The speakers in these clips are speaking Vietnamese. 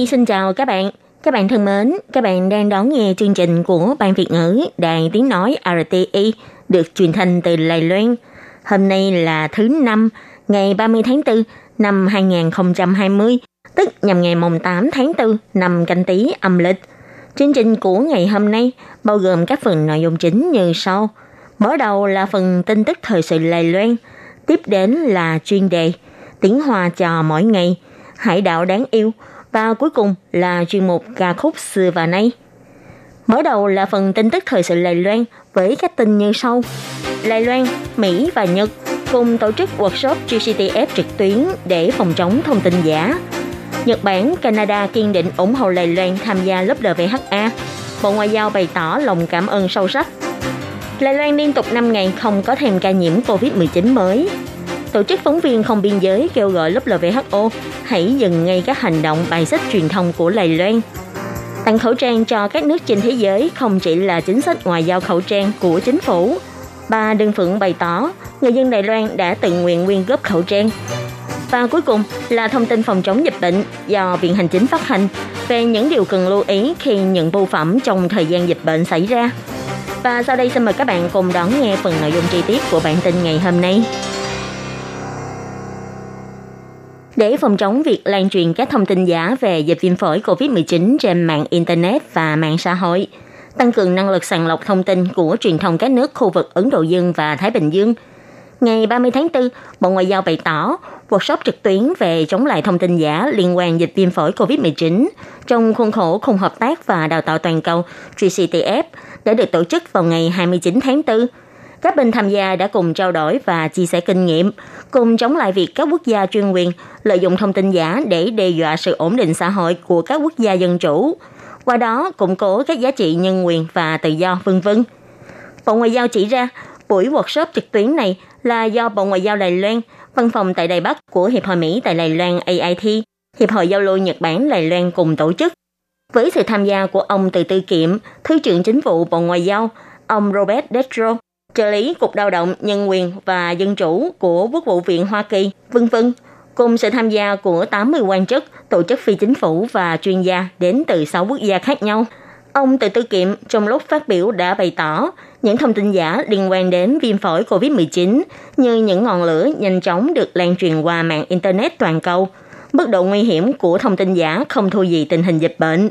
Nhi xin chào các bạn. Các bạn thân mến, các bạn đang đón nghe chương trình của Ban Việt ngữ Đài Tiếng Nói RTI được truyền thanh từ Lài Loan. Hôm nay là thứ năm, ngày 30 tháng 4 năm 2020, tức nhằm ngày mùng 8 tháng 4 năm canh tí âm lịch. Chương trình của ngày hôm nay bao gồm các phần nội dung chính như sau. Mở đầu là phần tin tức thời sự Lài Loan, tiếp đến là chuyên đề tiếng hoa trò mỗi ngày, hải đảo đáng yêu và cuối cùng là chuyên mục ca khúc xưa và nay. Mở đầu là phần tin tức thời sự Lài Loan với các tin như sau. Lài Loan, Mỹ và Nhật cùng tổ chức workshop GCTF trực tuyến để phòng chống thông tin giả. Nhật Bản, Canada kiên định ủng hộ Lài Loan tham gia lớp WHA. Bộ Ngoại giao bày tỏ lòng cảm ơn sâu sắc. Lài Loan liên tục 5 ngày không có thêm ca nhiễm COVID-19 mới. Tổ chức phóng viên không biên giới kêu gọi lớp WHO hãy dừng ngay các hành động bài xích truyền thông của Lài Loan. Tặng khẩu trang cho các nước trên thế giới không chỉ là chính sách ngoại giao khẩu trang của chính phủ. Bà Đương Phượng bày tỏ, người dân Đài Loan đã tự nguyện quyên góp khẩu trang. Và cuối cùng là thông tin phòng chống dịch bệnh do Viện Hành Chính phát hành về những điều cần lưu ý khi nhận bưu phẩm trong thời gian dịch bệnh xảy ra. Và sau đây xin mời các bạn cùng đón nghe phần nội dung chi tiết của bản tin ngày hôm nay. Để phòng chống việc lan truyền các thông tin giả về dịch viêm phổi COVID-19 trên mạng Internet và mạng xã hội, tăng cường năng lực sàng lọc thông tin của truyền thông các nước khu vực Ấn Độ Dương và Thái Bình Dương. Ngày 30 tháng 4, Bộ Ngoại giao bày tỏ workshop trực tuyến về chống lại thông tin giả liên quan dịch viêm phổi COVID-19 trong khuôn khổ khung hợp tác và đào tạo toàn cầu GCTF đã được tổ chức vào ngày 29 tháng 4 các bên tham gia đã cùng trao đổi và chia sẻ kinh nghiệm, cùng chống lại việc các quốc gia chuyên quyền lợi dụng thông tin giả để đe dọa sự ổn định xã hội của các quốc gia dân chủ, qua đó củng cố các giá trị nhân quyền và tự do, vân vân. Bộ Ngoại giao chỉ ra, buổi workshop trực tuyến này là do Bộ Ngoại giao Đài Loan, văn phòng tại Đài Bắc của Hiệp hội Mỹ tại Đài Loan AIT, Hiệp hội Giao lưu Nhật Bản Đài Loan cùng tổ chức. Với sự tham gia của ông Từ Tư Kiệm, Thứ trưởng Chính phủ Bộ Ngoại giao, ông Robert Detro, trợ lý Cục Lao động, Nhân quyền và Dân chủ của Quốc vụ viện Hoa Kỳ, vân vân, cùng sự tham gia của 80 quan chức, tổ chức phi chính phủ và chuyên gia đến từ 6 quốc gia khác nhau. Ông Từ Tư Kiệm trong lúc phát biểu đã bày tỏ những thông tin giả liên quan đến viêm phổi COVID-19 như những ngọn lửa nhanh chóng được lan truyền qua mạng Internet toàn cầu. Mức độ nguy hiểm của thông tin giả không thua gì tình hình dịch bệnh.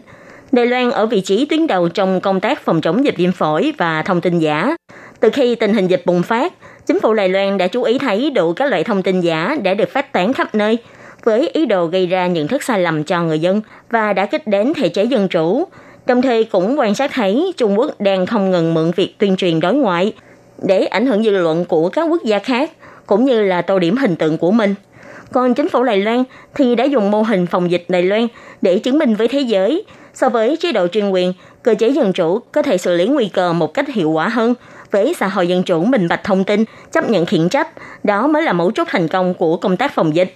Đài Loan ở vị trí tuyến đầu trong công tác phòng chống dịch viêm phổi và thông tin giả. Từ khi tình hình dịch bùng phát, chính phủ Đài Loan đã chú ý thấy đủ các loại thông tin giả đã được phát tán khắp nơi, với ý đồ gây ra nhận thức sai lầm cho người dân và đã kích đến thể chế dân chủ. Đồng thời cũng quan sát thấy Trung Quốc đang không ngừng mượn việc tuyên truyền đối ngoại để ảnh hưởng dư luận của các quốc gia khác, cũng như là tô điểm hình tượng của mình. Còn chính phủ Đài Loan thì đã dùng mô hình phòng dịch Đài Loan để chứng minh với thế giới, so với chế độ chuyên quyền, cơ chế dân chủ có thể xử lý nguy cơ một cách hiệu quả hơn với xã hội dân chủ minh bạch thông tin, chấp nhận khiển trách, đó mới là mấu chốt thành công của công tác phòng dịch.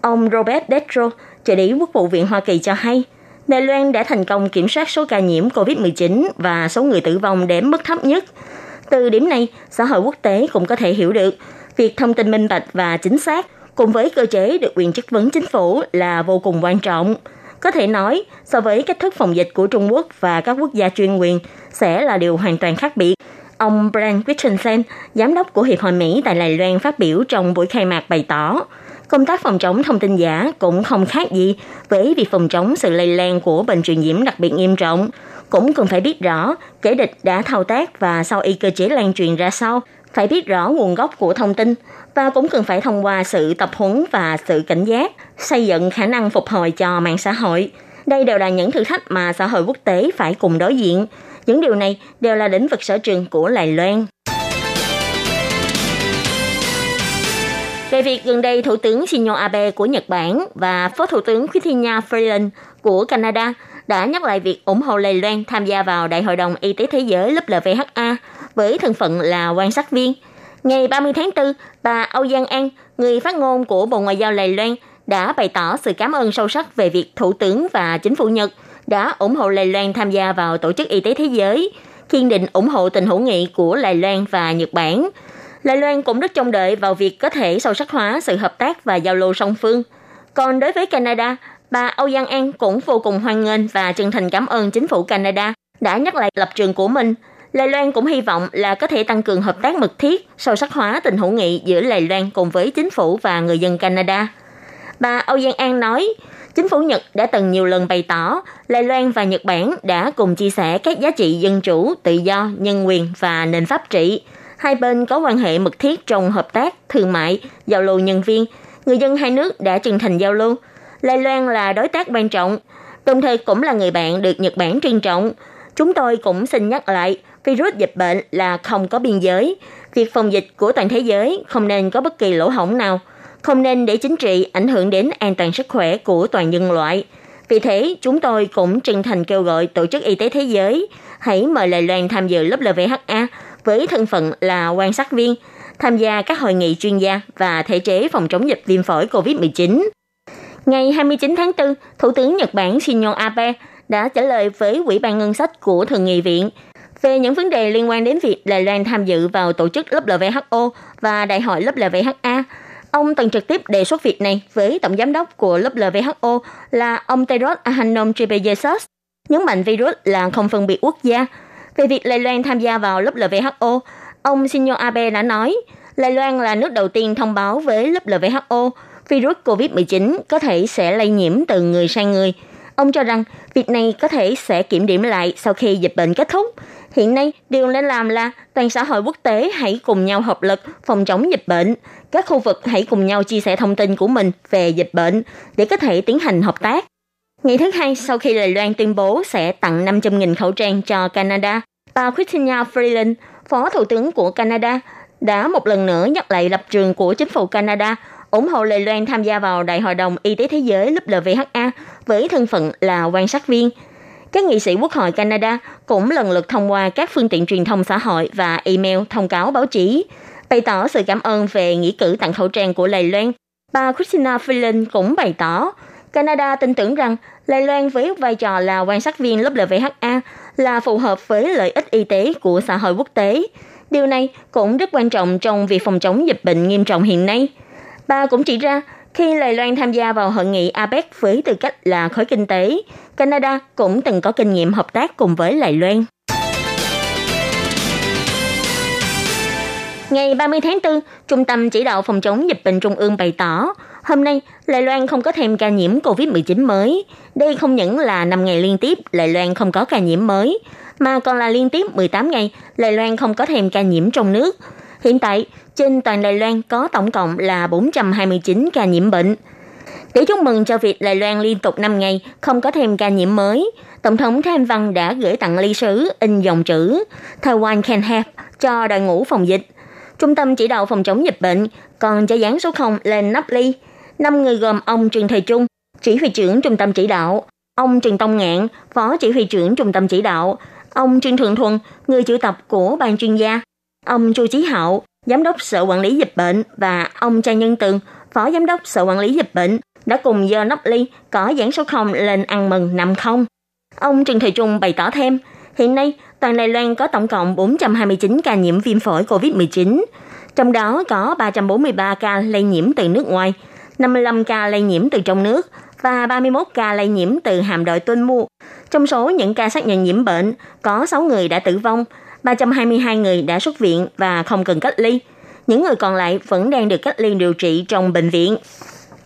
Ông Robert Detro, trợ lý Quốc vụ viện Hoa Kỳ cho hay, Đài Loan đã thành công kiểm soát số ca nhiễm COVID-19 và số người tử vong đến mức thấp nhất. Từ điểm này, xã hội quốc tế cũng có thể hiểu được việc thông tin minh bạch và chính xác cùng với cơ chế được quyền chất vấn chính phủ là vô cùng quan trọng. Có thể nói, so với cách thức phòng dịch của Trung Quốc và các quốc gia chuyên quyền sẽ là điều hoàn toàn khác biệt. Ông Brian Christensen, giám đốc của Hiệp hội Mỹ tại Đài Loan phát biểu trong buổi khai mạc bày tỏ, công tác phòng chống thông tin giả cũng không khác gì với việc phòng chống sự lây lan của bệnh truyền nhiễm đặc biệt nghiêm trọng. Cũng cần phải biết rõ kẻ địch đã thao tác và sau y cơ chế lan truyền ra sao, phải biết rõ nguồn gốc của thông tin và cũng cần phải thông qua sự tập huấn và sự cảnh giác, xây dựng khả năng phục hồi cho mạng xã hội. Đây đều là những thử thách mà xã hội quốc tế phải cùng đối diện. Những điều này đều là lĩnh vực sở trường của Lài Loan. Về việc gần đây Thủ tướng Shinzo Abe của Nhật Bản và Phó Thủ tướng Christina Freeland của Canada đã nhắc lại việc ủng hộ Lài Loan tham gia vào Đại hội đồng Y tế Thế giới WHA với thân phận là quan sát viên. Ngày 30 tháng 4, bà Âu Giang An, người phát ngôn của Bộ Ngoại giao Lài Loan, đã bày tỏ sự cảm ơn sâu sắc về việc Thủ tướng và Chính phủ Nhật đã ủng hộ Lài Loan tham gia vào Tổ chức Y tế Thế giới, kiên định ủng hộ tình hữu nghị của Lài Loan và Nhật Bản. Lài Loan cũng rất trông đợi vào việc có thể sâu sắc hóa sự hợp tác và giao lưu song phương. Còn đối với Canada, bà Âu Giang An cũng vô cùng hoan nghênh và chân thành cảm ơn chính phủ Canada đã nhắc lại lập trường của mình. Lài Loan cũng hy vọng là có thể tăng cường hợp tác mật thiết, sâu sắc hóa tình hữu nghị giữa Lài Loan cùng với chính phủ và người dân Canada. Bà Âu Giang An nói, chính phủ Nhật đã từng nhiều lần bày tỏ Lai Loan và Nhật Bản đã cùng chia sẻ các giá trị dân chủ, tự do, nhân quyền và nền pháp trị. Hai bên có quan hệ mật thiết trong hợp tác, thương mại, giao lưu nhân viên. Người dân hai nước đã chân thành giao lưu. Lai Loan là đối tác quan trọng, đồng thời cũng là người bạn được Nhật Bản trân trọng. Chúng tôi cũng xin nhắc lại, virus dịch bệnh là không có biên giới. Việc phòng dịch của toàn thế giới không nên có bất kỳ lỗ hổng nào – không nên để chính trị ảnh hưởng đến an toàn sức khỏe của toàn nhân loại. Vì thế, chúng tôi cũng chân thành kêu gọi Tổ chức Y tế Thế giới hãy mời Đài Loan tham dự lớp LVHA với thân phận là quan sát viên, tham gia các hội nghị chuyên gia và thể chế phòng chống dịch viêm phổi COVID-19. Ngày 29 tháng 4, Thủ tướng Nhật Bản Shinzo Abe đã trả lời với Ủy ban Ngân sách của Thượng nghị viện về những vấn đề liên quan đến việc Đài Loan tham dự vào tổ chức lớp LVHO và Đại hội lớp LVHA Ông từng trực tiếp đề xuất việc này với tổng giám đốc của lớp WHO là ông Tedros Adhanom Ghebreyesus, nhấn mạnh virus là không phân biệt quốc gia. Về việc Lai Loan tham gia vào lớp WHO, ông Shinzo Abe đã nói, Lai Loan là nước đầu tiên thông báo với lớp WHO virus COVID-19 có thể sẽ lây nhiễm từ người sang người. Ông cho rằng việc này có thể sẽ kiểm điểm lại sau khi dịch bệnh kết thúc. Hiện nay, điều nên làm là toàn xã hội quốc tế hãy cùng nhau hợp lực phòng chống dịch bệnh. Các khu vực hãy cùng nhau chia sẻ thông tin của mình về dịch bệnh để có thể tiến hành hợp tác. Ngày thứ hai, sau khi Đài Loan tuyên bố sẽ tặng 500.000 khẩu trang cho Canada, bà Christina Freeland, Phó Thủ tướng của Canada, đã một lần nữa nhắc lại lập trường của chính phủ Canada ủng hộ Đài Loan tham gia vào Đại hội đồng Y tế Thế giới WHA với thân phận là quan sát viên – các nghị sĩ Quốc hội Canada cũng lần lượt thông qua các phương tiện truyền thông xã hội và email thông cáo báo chí, bày tỏ sự cảm ơn về nghĩa cử tặng khẩu trang của Lài Loan. Bà Christina Freeland cũng bày tỏ, Canada tin tưởng rằng Lài Loan với vai trò là quan sát viên lớp LVHA là phù hợp với lợi ích y tế của xã hội quốc tế. Điều này cũng rất quan trọng trong việc phòng chống dịch bệnh nghiêm trọng hiện nay. Bà cũng chỉ ra, khi Đài Loan tham gia vào hội nghị APEC với tư cách là khối kinh tế, Canada cũng từng có kinh nghiệm hợp tác cùng với Đài Loan. Ngày 30 tháng 4, Trung tâm Chỉ đạo Phòng chống dịch bệnh Trung ương bày tỏ, hôm nay Đài Loan không có thêm ca nhiễm COVID-19 mới. Đây không những là 5 ngày liên tiếp Đài Loan không có ca nhiễm mới, mà còn là liên tiếp 18 ngày Đài Loan không có thêm ca nhiễm trong nước. Hiện tại, trên toàn Đài Loan có tổng cộng là 429 ca nhiễm bệnh. Để chúc mừng cho việc Đài Loan liên tục 5 ngày không có thêm ca nhiễm mới, Tổng thống Thanh Văn đã gửi tặng ly sứ in dòng chữ Taiwan can help cho đội ngũ phòng dịch. Trung tâm chỉ đạo phòng chống dịch bệnh còn cho dán số 0 lên nắp ly. Năm người gồm ông Trương Thầy Trung, chỉ huy trưởng trung tâm chỉ đạo, ông Trần Tông Ngạn, phó chỉ huy trưởng trung tâm chỉ đạo, ông Trương Thượng Thuần, người chủ tập của ban chuyên gia, ông Chu Chí Hạo, giám đốc sở quản lý dịch bệnh và ông Trang Nhân Tường, phó giám đốc sở quản lý dịch bệnh đã cùng do nắp ly có giảng số 0 lên ăn mừng năm không. Ông Trần Thời Trung bày tỏ thêm, hiện nay toàn Đài Loan có tổng cộng 429 ca nhiễm viêm phổi COVID-19, trong đó có 343 ca lây nhiễm từ nước ngoài, 55 ca lây nhiễm từ trong nước và 31 ca lây nhiễm từ hàm đội tuân mu. Trong số những ca xác nhận nhiễm bệnh, có 6 người đã tử vong, 322 người đã xuất viện và không cần cách ly. Những người còn lại vẫn đang được cách ly điều trị trong bệnh viện.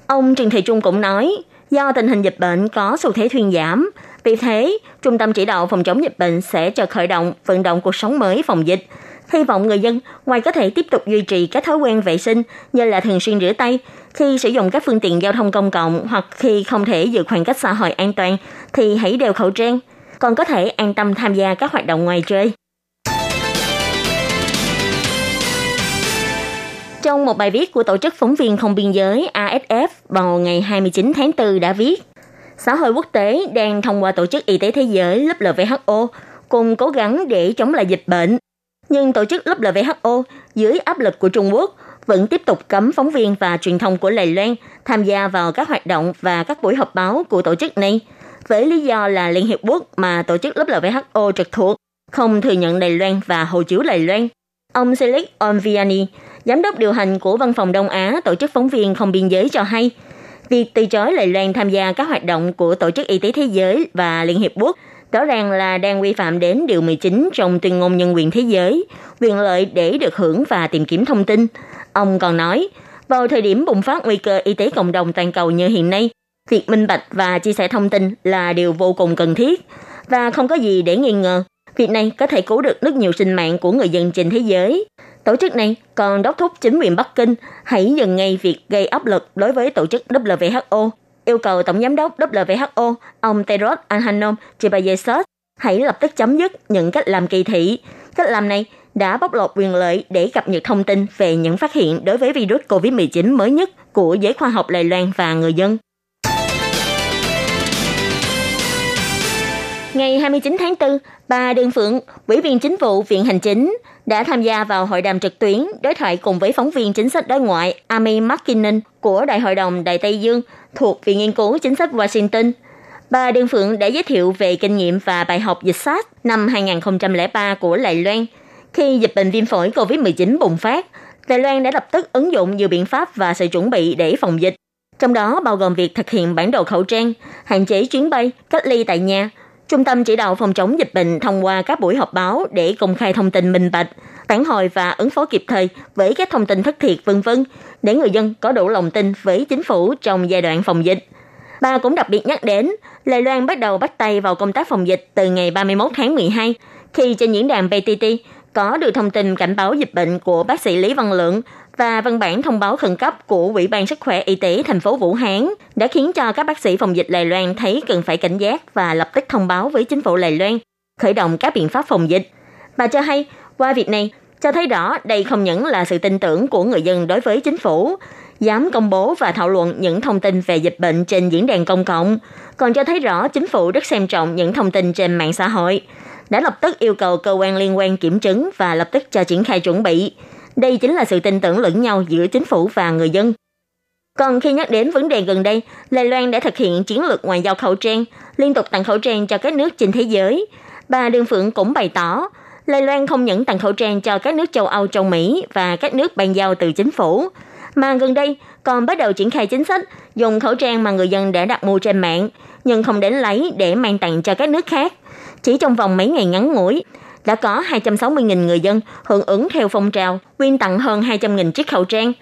Ông Trần Thị Trung cũng nói, do tình hình dịch bệnh có xu thế thuyên giảm, vì thế, Trung tâm Chỉ đạo Phòng chống dịch bệnh sẽ cho khởi động vận động cuộc sống mới phòng dịch. Hy vọng người dân ngoài có thể tiếp tục duy trì các thói quen vệ sinh như là thường xuyên rửa tay, khi sử dụng các phương tiện giao thông công cộng hoặc khi không thể giữ khoảng cách xã hội an toàn thì hãy đeo khẩu trang, còn có thể an tâm tham gia các hoạt động ngoài trời. Trong một bài viết của Tổ chức Phóng viên Không Biên giới ASF vào ngày 29 tháng 4 đã viết, xã hội quốc tế đang thông qua Tổ chức Y tế Thế giới WHO cùng cố gắng để chống lại dịch bệnh. Nhưng Tổ chức WHO dưới áp lực của Trung Quốc vẫn tiếp tục cấm phóng viên và truyền thông của Đài Loan tham gia vào các hoạt động và các buổi họp báo của tổ chức này, với lý do là Liên Hiệp Quốc mà tổ chức WHO trực thuộc không thừa nhận Đài Loan và hộ chiếu Đài Loan. Ông Selig Onviani, giám đốc điều hành của Văn phòng Đông Á Tổ chức Phóng viên Không Biên giới cho hay, việc từ chối Đài Loan tham gia các hoạt động của Tổ chức Y tế Thế giới và Liên Hiệp Quốc rõ ràng là đang vi phạm đến Điều 19 trong tuyên ngôn nhân quyền thế giới, quyền lợi để được hưởng và tìm kiếm thông tin. Ông còn nói, vào thời điểm bùng phát nguy cơ y tế cộng đồng toàn cầu như hiện nay, việc minh bạch và chia sẻ thông tin là điều vô cùng cần thiết và không có gì để nghi ngờ. Việc này có thể cứu được rất nhiều sinh mạng của người dân trên thế giới. Tổ chức này còn đốc thúc chính quyền Bắc Kinh hãy dừng ngay việc gây áp lực đối với tổ chức WHO, yêu cầu Tổng giám đốc WHO ông Tedros Adhanom Ghebreyesus hãy lập tức chấm dứt những cách làm kỳ thị. Cách làm này đã bóc lột quyền lợi để cập nhật thông tin về những phát hiện đối với virus COVID-19 mới nhất của giới khoa học Đài Loan và người dân. Ngày 29 tháng 4, bà Đường Phượng, Ủy viên Chính vụ Viện Hành Chính, đã tham gia vào hội đàm trực tuyến đối thoại cùng với phóng viên chính sách đối ngoại Amy McKinnon của Đại hội đồng Đại Tây Dương thuộc Viện Nghiên cứu Chính sách Washington. Bà Đường Phượng đã giới thiệu về kinh nghiệm và bài học dịch SARS năm 2003 của Lài Loan. Khi dịch bệnh viêm phổi COVID-19 bùng phát, Đài Loan đã lập tức ứng dụng nhiều biện pháp và sự chuẩn bị để phòng dịch. Trong đó bao gồm việc thực hiện bản đồ khẩu trang, hạn chế chuyến bay, cách ly tại nhà, Trung tâm chỉ đạo phòng chống dịch bệnh thông qua các buổi họp báo để công khai thông tin minh bạch, phản hồi và ứng phó kịp thời với các thông tin thất thiệt vân vân để người dân có đủ lòng tin với chính phủ trong giai đoạn phòng dịch. Bà cũng đặc biệt nhắc đến, Đài Loan bắt đầu bắt tay vào công tác phòng dịch từ ngày 31 tháng 12, khi trên diễn đàn PTT có được thông tin cảnh báo dịch bệnh của bác sĩ Lý Văn Lượng và văn bản thông báo khẩn cấp của Ủy ban Sức khỏe Y tế thành phố Vũ Hán đã khiến cho các bác sĩ phòng dịch Đài Loan thấy cần phải cảnh giác và lập tức thông báo với chính phủ Đài Loan, khởi động các biện pháp phòng dịch. Bà cho hay, qua việc này, cho thấy rõ đây không những là sự tin tưởng của người dân đối với chính phủ, dám công bố và thảo luận những thông tin về dịch bệnh trên diễn đàn công cộng, còn cho thấy rõ chính phủ rất xem trọng những thông tin trên mạng xã hội, đã lập tức yêu cầu cơ quan liên quan kiểm chứng và lập tức cho triển khai chuẩn bị. Đây chính là sự tin tưởng lẫn nhau giữa chính phủ và người dân. Còn khi nhắc đến vấn đề gần đây, Đài Loan đã thực hiện chiến lược ngoại giao khẩu trang, liên tục tặng khẩu trang cho các nước trên thế giới. Bà Đường Phượng cũng bày tỏ, Đài Loan không những tặng khẩu trang cho các nước châu Âu, châu Mỹ và các nước bàn giao từ chính phủ, mà gần đây còn bắt đầu triển khai chính sách dùng khẩu trang mà người dân đã đặt mua trên mạng, nhưng không đến lấy để mang tặng cho các nước khác. Chỉ trong vòng mấy ngày ngắn ngủi, đã có 260.000 người dân hưởng ứng theo phong trào quyên tặng hơn 200.000 chiếc khẩu trang.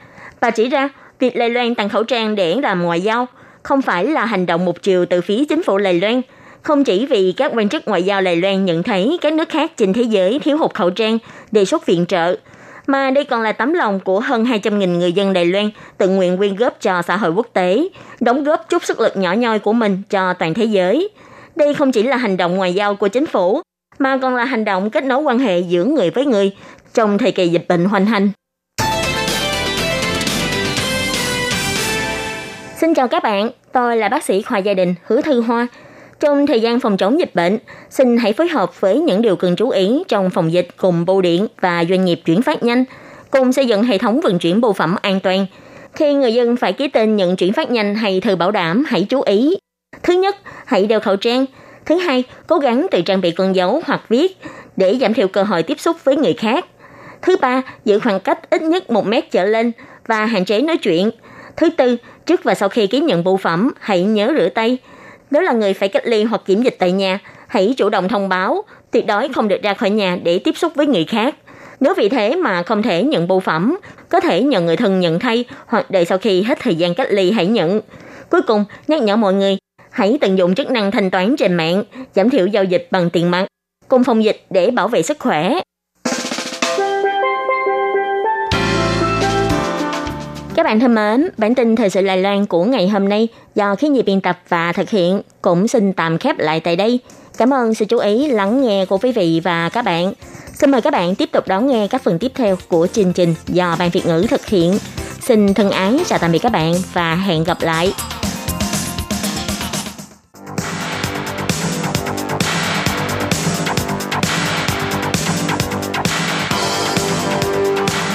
Bà chỉ ra, việc Lài Loan tặng khẩu trang để làm ngoại giao không phải là hành động một chiều từ phía chính phủ Lài Loan, không chỉ vì các quan chức ngoại giao Lài Loan nhận thấy các nước khác trên thế giới thiếu hụt khẩu trang, đề xuất viện trợ, mà đây còn là tấm lòng của hơn 200.000 người dân Đài Loan tự nguyện quyên góp cho xã hội quốc tế, đóng góp chút sức lực nhỏ nhoi của mình cho toàn thế giới. Đây không chỉ là hành động ngoại giao của chính phủ, mà còn là hành động kết nối quan hệ giữa người với người trong thời kỳ dịch bệnh hoành hành. Xin chào các bạn, tôi là bác sĩ khoa gia đình Hứa Thư Hoa. Trong thời gian phòng chống dịch bệnh, xin hãy phối hợp với những điều cần chú ý trong phòng dịch cùng bưu điện và doanh nghiệp chuyển phát nhanh, cùng xây dựng hệ thống vận chuyển bưu phẩm an toàn. Khi người dân phải ký tên nhận chuyển phát nhanh hay thư bảo đảm, hãy chú ý. Thứ nhất, hãy đeo khẩu trang. Thứ hai, cố gắng tự trang bị con dấu hoặc viết để giảm thiểu cơ hội tiếp xúc với người khác. Thứ ba, giữ khoảng cách ít nhất 1 mét trở lên và hạn chế nói chuyện. Thứ tư, trước và sau khi ký nhận bưu phẩm, hãy nhớ rửa tay. Nếu là người phải cách ly hoặc kiểm dịch tại nhà, hãy chủ động thông báo, tuyệt đối không được ra khỏi nhà để tiếp xúc với người khác. Nếu vì thế mà không thể nhận bưu phẩm, có thể nhờ người thân nhận thay hoặc đợi sau khi hết thời gian cách ly hãy nhận. Cuối cùng, nhắc nhở mọi người hãy tận dụng chức năng thanh toán trên mạng, giảm thiểu giao dịch bằng tiền mặt, cùng phòng dịch để bảo vệ sức khỏe. Các bạn thân mến, bản tin thời sự Lài Loan của ngày hôm nay do khí nhi biên tập và thực hiện cũng xin tạm khép lại tại đây. Cảm ơn sự chú ý lắng nghe của quý vị và các bạn. Xin mời các bạn tiếp tục đón nghe các phần tiếp theo của chương trình do Ban Việt ngữ thực hiện. Xin thân ái chào tạm biệt các bạn và hẹn gặp lại.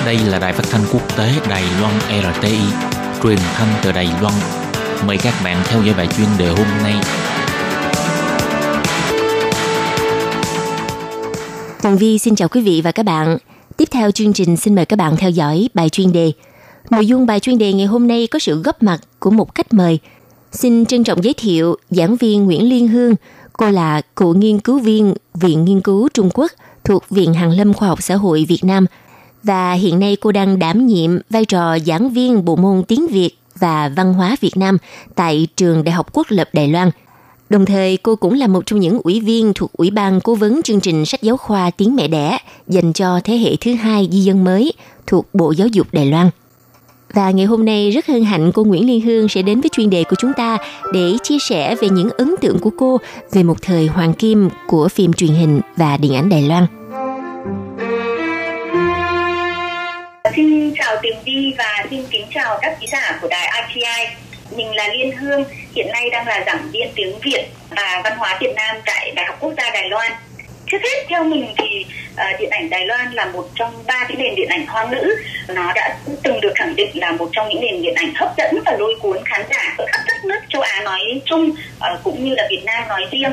Đây là đài phát thanh quốc tế Đài Loan RTI, truyền thanh từ Đài Loan. Mời các bạn theo dõi bài chuyên đề hôm nay. Tường Vi xin chào quý vị và các bạn. Tiếp theo chương trình xin mời các bạn theo dõi bài chuyên đề. Nội dung bài chuyên đề ngày hôm nay có sự góp mặt của một khách mời. Xin trân trọng giới thiệu giảng viên Nguyễn Liên Hương. Cô là cựu nghiên cứu viên Viện Nghiên cứu Trung Quốc thuộc Viện Hàn Lâm Khoa học Xã hội Việt Nam – và hiện nay cô đang đảm nhiệm vai trò giảng viên bộ môn tiếng Việt và văn hóa Việt Nam tại Trường Đại học Quốc lập Đài Loan. Đồng thời, cô cũng là một trong những ủy viên thuộc Ủy ban cố vấn chương trình sách giáo khoa tiếng mẹ đẻ dành cho thế hệ thứ hai di dân mới thuộc Bộ Giáo dục Đài Loan. Và ngày hôm nay rất hân hạnh cô Nguyễn Liên Hương sẽ đến với chuyên đề của chúng ta để chia sẻ về những ấn tượng của cô về một thời hoàng kim của phim truyền hình và điện ảnh Đài Loan. Xin chào Tường Vi và xin kính chào các quý giả của đài RTI. Mình là Liên Hương, hiện nay đang là giảng viên tiếng Việt và văn hóa Việt Nam tại Đại học Quốc gia Đài Loan. Trước hết theo mình thì uh, điện ảnh Đài Loan là một trong ba cái nền điện ảnh hoa ngữ. Nó đã từng được khẳng định là một trong những nền điện ảnh hấp dẫn và lôi cuốn khán giả ở khắp các nước châu Á nói chung uh, cũng như là Việt Nam nói riêng.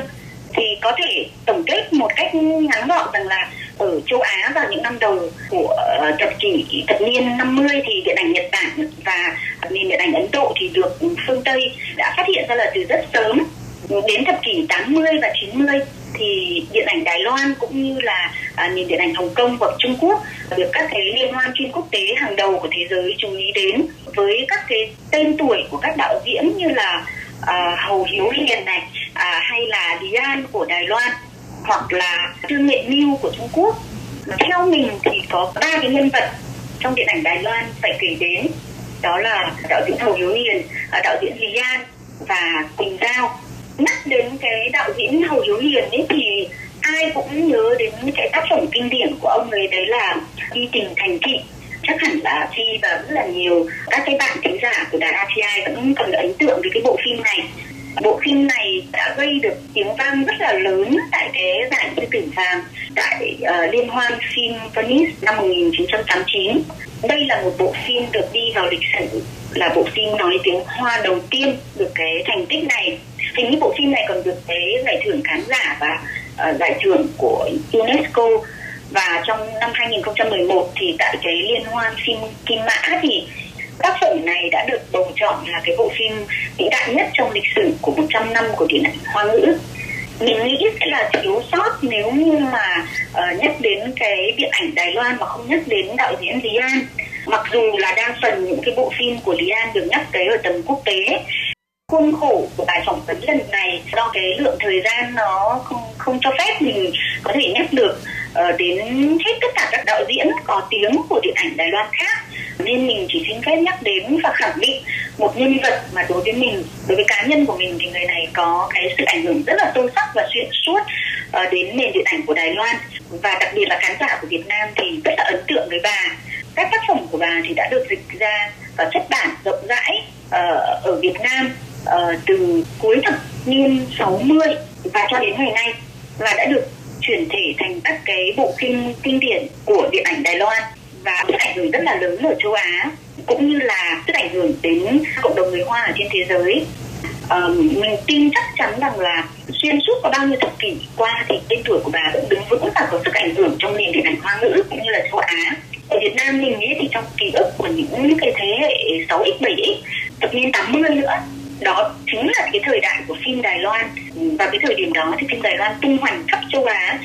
Thì có thể tổng kết một cách ngắn gọn rằng là ở châu Á vào những năm đầu của ờ, thập kỷ thập niên 50 thì điện ảnh Nhật Bản và nền điện ảnh Ấn Độ thì được phương Tây đã phát hiện ra là từ rất sớm. Đến thập kỷ 80 và 90 thì điện ảnh Đài Loan cũng như là à, nền điện ảnh Hồng Kông và Trung Quốc được các cái liên hoan phim quốc tế hàng đầu của thế giới chú ý đến với các cái tên tuổi của các đạo diễn như là à, Hầu Hiếu Hiền này à, hay là Lý An của Đài Loan hoặc là Trương Nghệ Mưu của Trung Quốc. Theo mình thì có ba cái nhân vật trong điện ảnh Đài Loan phải kể đến. Đó là đạo diễn hồ Hiếu Hiền, à, đạo diễn Lý An và Quỳnh Giao. Nhắc đến cái đạo diễn hồ Hiếu Hiền ấy thì ai cũng nhớ đến cái tác phẩm kinh điển của ông ấy đấy là đi tình thành thị. Chắc hẳn là Phi và rất là nhiều các cái bạn khán giả của đài RTI vẫn còn ấn tượng với cái bộ phim này bộ phim này đã gây được tiếng vang rất là lớn tại cái giải sư tử vàng tại uh, liên hoan phim Venice năm 1989 đây là một bộ phim được đi vào lịch sử là bộ phim nói tiếng hoa đầu tiên được cái thành tích này. Hình như bộ phim này còn được cái giải thưởng khán giả và uh, giải thưởng của UNESCO. Và trong năm 2011 thì tại cái liên hoan phim Kim Mã thì tác phẩm này đã được bầu chọn là cái bộ phim vĩ đại nhất trong lịch sử của 100 năm của điện ảnh hoa ngữ. Mình nghĩ sẽ là thiếu sót nếu như mà uh, nhắc đến cái điện ảnh Đài Loan mà không nhắc đến đạo diễn Lý An. Mặc dù là đa phần những cái bộ phim của Lý An được nhắc tới ở tầm quốc tế. Khuôn khổ của bài phỏng vấn lần này do cái lượng thời gian nó không không cho phép mình có thể nhắc được. Ờ, đến hết tất cả các đạo diễn có tiếng của điện ảnh Đài Loan khác. Nên mình chỉ xin phép nhắc đến và khẳng định một nhân vật mà đối với mình, đối với cá nhân của mình thì người này có cái sự ảnh hưởng rất là sâu sắc và xuyên suốt ờ, đến nền điện ảnh của Đài Loan. Và đặc biệt là khán giả của Việt Nam thì rất là ấn tượng với bà. Các tác phẩm của bà thì đã được dịch ra và xuất bản rộng rãi ờ, ở Việt Nam từ cuối thập niên 60 và cho đến ngày nay. Và đã được chuyển thể thành các cái bộ phim kinh điển của điện ảnh Đài Loan và sức ảnh hưởng rất là lớn ở châu Á cũng như là sức ảnh hưởng đến cộng đồng người Hoa ở trên thế giới. Uh, mình tin chắc chắn rằng là xuyên suốt có bao nhiêu thập kỷ qua thì tên tuổi của bà vẫn đứng vững và có sức ảnh hưởng trong nền điện ảnh hoa ngữ cũng như là châu Á. Ở Việt Nam mình nghĩ thì trong ký ức của những cái thế hệ 6x 7x thập niên 80 nữa đó chính là cái thời đại của phim Đài Loan. Và cái thời điểm đó thì phim Đài Loan tung hoành khắp châu Á.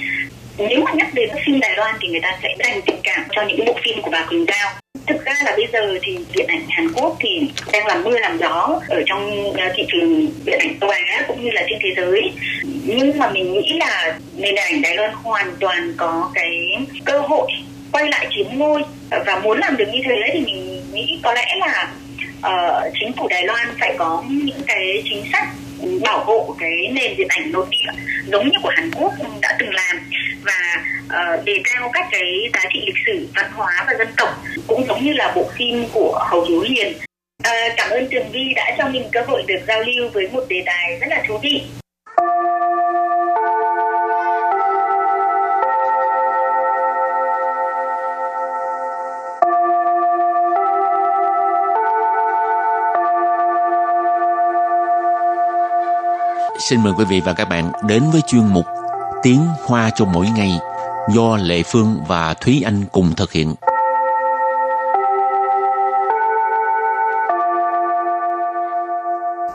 Nếu mà nhắc đến phim Đài Loan thì người ta sẽ dành tình cảm cho những bộ phim của bà Quỳnh Giao. Thực ra là bây giờ thì điện ảnh Hàn Quốc thì đang làm mưa làm gió ở trong ờ, thị trường điện ảnh châu Á cũng như là trên thế giới. Nhưng mà mình nghĩ là nền ảnh Đài Loan hoàn toàn có cái cơ hội quay lại chiếm ngôi và muốn làm được như thế thì mình nghĩ có lẽ là uh, chính phủ Đài Loan phải có những cái chính sách bảo hộ cái nền điện ảnh nội địa giống như của Hàn Quốc đã từng làm và uh, đề cao các cái giá trị lịch sử văn hóa và dân tộc cũng giống như là bộ phim của Hầu Hiếu Hiền Uh, cảm ơn Tường Vi đã cho mình cơ hội được giao lưu với một đề tài rất là thú vị. Xin mời quý vị và các bạn đến với chuyên mục Tiếng Hoa cho mỗi ngày do Lệ Phương và Thúy Anh cùng thực hiện.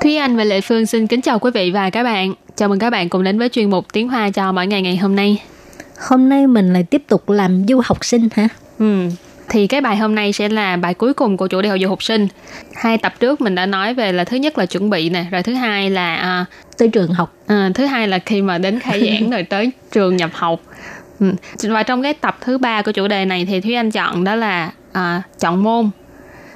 Thúy Anh và Lệ Phương xin kính chào quý vị và các bạn. Chào mừng các bạn cùng đến với chuyên mục Tiếng Hoa cho mỗi ngày ngày hôm nay. Hôm nay mình lại tiếp tục làm du học sinh hả? Ừ, thì cái bài hôm nay sẽ là bài cuối cùng của chủ đề học du học sinh. Hai tập trước mình đã nói về là thứ nhất là chuẩn bị nè, rồi thứ hai là à, tới trường học. À, thứ hai là khi mà đến khai giảng rồi tới trường nhập học. Ừ. Và trong cái tập thứ ba của chủ đề này thì Thúy Anh chọn đó là à, chọn môn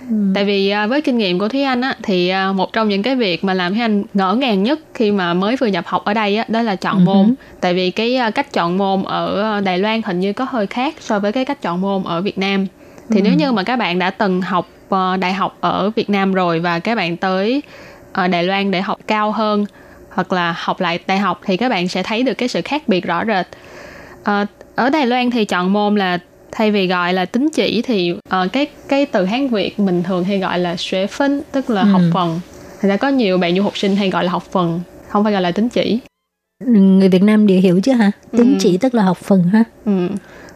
Ừ. tại vì à, với kinh nghiệm của thúy anh á thì à, một trong những cái việc mà làm thúy anh ngỡ ngàng nhất khi mà mới vừa nhập học ở đây á đó là chọn uh-huh. môn tại vì cái à, cách chọn môn ở đài loan hình như có hơi khác so với cái cách chọn môn ở việt nam thì uh-huh. nếu như mà các bạn đã từng học ờ, đại học ở việt nam rồi và các bạn tới ở đài loan để học cao hơn hoặc là học lại đại học thì các bạn sẽ thấy được cái sự khác biệt rõ rệt à, ở đài loan thì chọn môn là thay vì gọi là tính chỉ thì uh, cái cái từ hán việt mình thường hay gọi là xuế phân tức là ừ. học phần thì ra có nhiều bạn du học sinh hay gọi là học phần không phải gọi là tính chỉ người Việt Nam đều hiểu chứ hả tính ừ. chỉ tức là học phần ha ừ.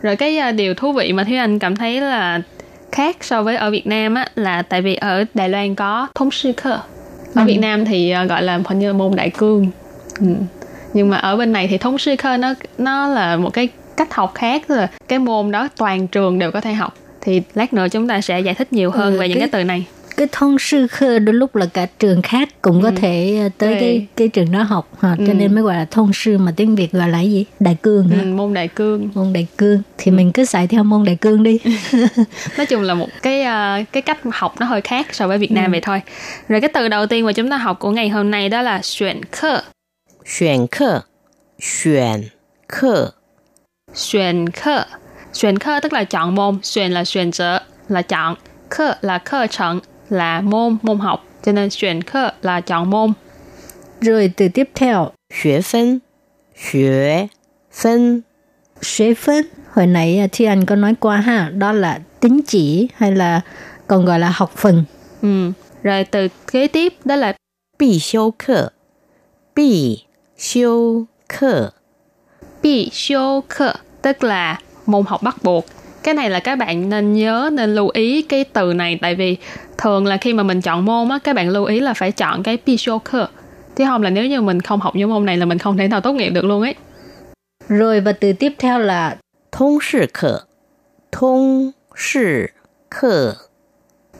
Rồi cái uh, điều thú vị mà Thúy Anh cảm thấy là khác so với ở Việt Nam á là tại vì ở Đài Loan có thông sư cơ ở ừ. Việt Nam thì uh, gọi là hình như là môn đại cương ừ. nhưng mà ở bên này thì thông sư cơ nó nó là một cái cách học khác tức là cái môn đó toàn trường đều có thể học thì lát nữa chúng ta sẽ giải thích nhiều hơn ừ, về những cái, cái từ này cái thông sư khơ đôi lúc là cả trường khác cũng có ừ. thể ờ, tới cái cái trường đó học ha. cho ừ. nên mới gọi là thông sư mà tiếng việt gọi là gì đại cương hả? Ừ, môn đại cương môn đại cương thì ừ. mình cứ xài theo môn đại cương đi nói chung là một cái uh, cái cách học nó hơi khác so với việt nam ừ. vậy thôi rồi cái từ đầu tiên mà chúng ta học của ngày hôm nay đó là xuyển khơ xuyển khơ xuyển khơ xuyên khơ xuyên khơ tức là chọn môn xuyên là xuyên trợ là chọn khơ là khơ trận là môn môn học. Cho nên xuyên khơ là chọn môn. Rồi từ tiếp theo xuế phân. Xuế phân. Xuế phân. Hồi nãy à, Thi Anh có nói qua ha đó là tính chỉ hay là còn gọi là học phần. Ừ. rồi từ kế tiếp đó là bị siêu khơ. Bị siêu khơ. Bị siêu khơ tức là môn học bắt buộc cái này là các bạn nên nhớ nên lưu ý cái từ này. Tại vì thường là khi mà mình chọn môn á các bạn lưu ý là phải chọn cái Pishoker chứ không là nếu như mình không học những môn này là mình không thể nào tốt nghiệp được luôn ấy. Rồi và từ tiếp theo là thông sư khơ thông sư khơ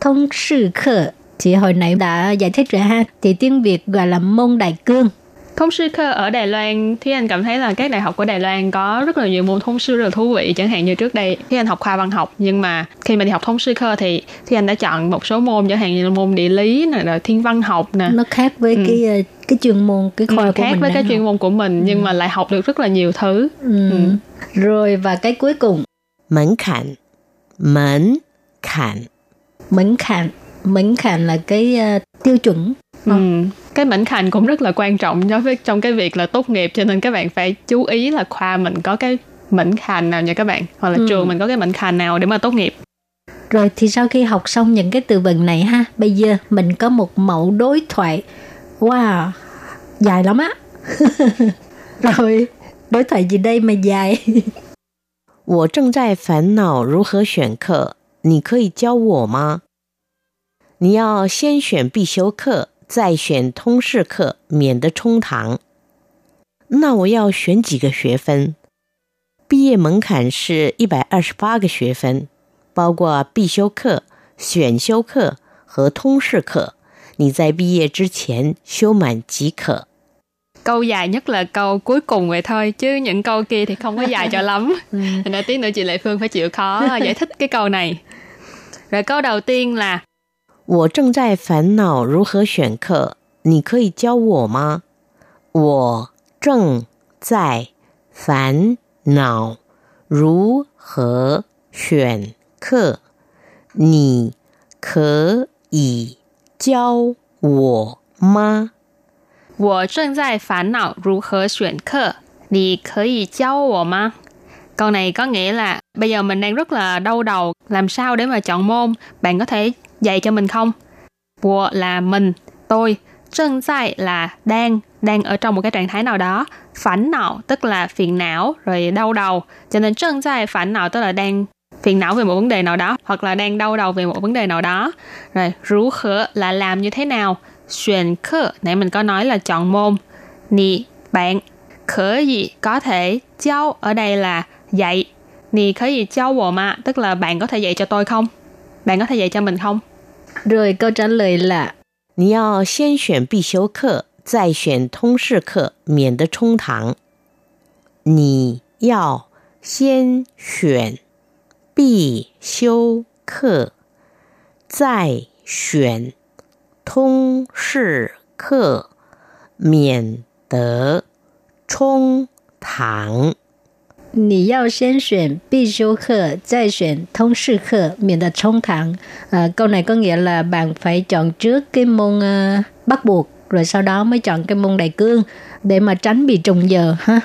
thông sư khơ chị hồi nãy đã giải thích rồi ha. Thì tiếng việt gọi là môn đại cương thông sư cơ ở Đài Loan thì anh cảm thấy là các đại học của Đài Loan có rất là nhiều môn thông sư rất là thú vị chẳng hạn như trước đây khi anh học khoa văn học nhưng mà khi mà đi học thông sư cơ thì thì anh đã chọn một số môn chẳng hạn như là môn địa lý nè rồi thiên văn học nè nó khác với ừ. cái ờ, cái chuyên môn cái khoa ừ, của khác mình với cái chuyên môn của mình ừ. nhưng mà lại học được rất là nhiều thứ ừ. Ừ. rồi và cái cuối cùng mẫn khản mẫn khản mẫn khản mẫn khản là cái uh, tiêu chuẩn Ừ. cái mảnh khảnh cũng rất là quan trọng đối với trong cái việc là tốt nghiệp cho nên các bạn phải chú ý là khoa mình có cái mảnh khảnh nào nha các bạn hoặc là ừ. trường mình có cái mảnh khảnh nào để mà tốt nghiệp rồi thì sau khi học xong những cái từ vựng này ha bây giờ mình có một mẫu đối thoại wow dài lắm á rồi đối thoại gì đây mà dài 我正在烦恼如何选课，你可以教我吗？你要先选必修课， 再选通识课，免得冲堂。那我要选几个学分？毕业门槛是一百二十八个学分，包括必修课、选修课和通识课。你在毕业之前修满即可。câu dài nhất là câu cuối cùng vậy thôi chứ những câu kia thì không có dài cho lắm thành ra tí nữa chị lệ phương phải chịu khó giải thích cái câu này rồi câu đầu tiên là 我正在烦恼如何选课， 你可以教我吗？我正在烦恼如何选课，你可以教我吗？我正在烦恼如何选课，你可以教我吗？Câu này có nghĩa là bây giờ mình đang rất là đau đầu, làm sao để mà chọn môn, bạn có thể dạy cho mình không? Wo là mình, tôi, trân tại là đang, đang ở trong một cái trạng thái nào đó, phản não tức là phiền não rồi đau đầu, cho nên trân tại phản não tức là đang phiền não về một vấn đề nào đó hoặc là đang đau đầu về một vấn đề nào đó. Rồi rú khở là làm như thế nào? Xuyên khở, nãy mình có nói là chọn môn. Nì, bạn. Khở gì có thể cháu ở đây là dạy. Nì khở gì cháu bồ mà, tức là bạn có thể dạy cho tôi không? Bạn có thể dạy cho mình không? 你要先选必修课，再选通识课，免得冲堂。你要先选必修课，再选通识课，免得冲堂。你要先选必修课，再选通识课，免得冲堂. À, câu này có nghĩa là bạn phải chọn trước cái môn uh, bắt buộc, rồi sau đó mới chọn cái môn đại cương để mà tránh bị trùng giờ ha.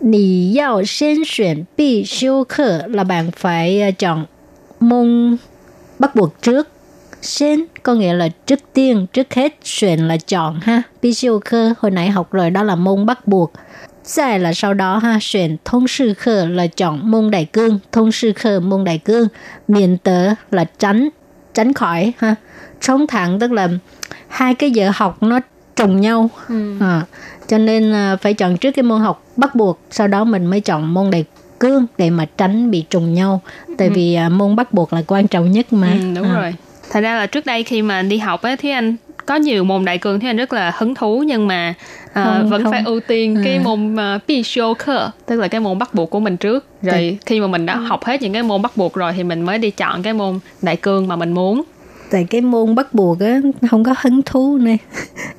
你要先选必修课 là bạn phải uh, chọn môn bắt buộc trước. Sen có nghĩa là trước tiên, trước hết, xuyên là chọn ha. Bi siêu cơ hồi nãy học rồi đó là môn bắt buộc. Sai là sau đó ha, xuyên thông sư khơ là chọn môn đại cương, thông sư khơ môn đại cương, miền tớ là tránh, tránh khỏi ha. Trống thẳng tức là hai cái giờ học nó trùng nhau. Ừ. À, cho nên à, phải chọn trước cái môn học bắt buộc, sau đó mình mới chọn môn đại cương để mà tránh bị trùng nhau. Tại ừ. vì à, môn bắt buộc là quan trọng nhất mà. Ừ, đúng à. rồi. Thật ra là trước đây khi mà đi học á, thì anh có nhiều môn đại cương thì anh rất là hứng thú nhưng mà uh, không, vẫn không. phải ưu tiên à. cái môn uh, pi tức là cái môn bắt buộc của mình trước. Rồi Thì... khi mà mình đã học hết những cái môn bắt buộc rồi thì mình mới đi chọn cái môn đại cương mà mình muốn. Tại cái môn bắt buộc á không có hứng thú nè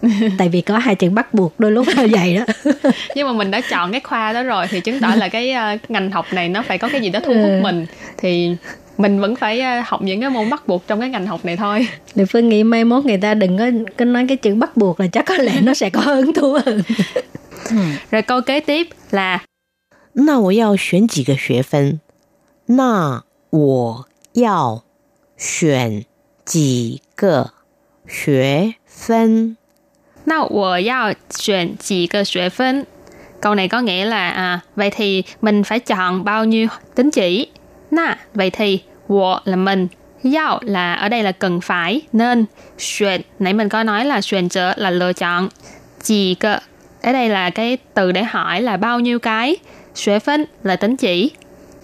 tại vì có hai chữ bắt buộc đôi lúc là vậy đó. Nhưng mà mình đã chọn cái khoa đó rồi thì chứng tỏ là cái uh, ngành học này nó phải có cái gì đó thu hút ừ. mình. Thì mình vẫn phải ờ, học những cái môn bắt buộc trong cái ngành học này thôi Thì Phương nghĩ mai mốt người ta đừng có, có nói cái chữ bắt buộc là chắc có lẽ nó sẽ có hứng thú hơn Rồi câu kế tiếp là 那我要选几个学分？那我要选几个学分？那我要选几个学分？Câu này có nghĩa là à, vậy thì mình phải chọn bao nhiêu tín chỉ? Na, vậy thì 我 là mình, yao là ở đây là cần phải, nên, xuyên, nãy mình có nói là xuyên trở là lựa chọn, chỉ cơ, ở đây là cái từ để hỏi là bao nhiêu cái, xuế phân là tính chỉ.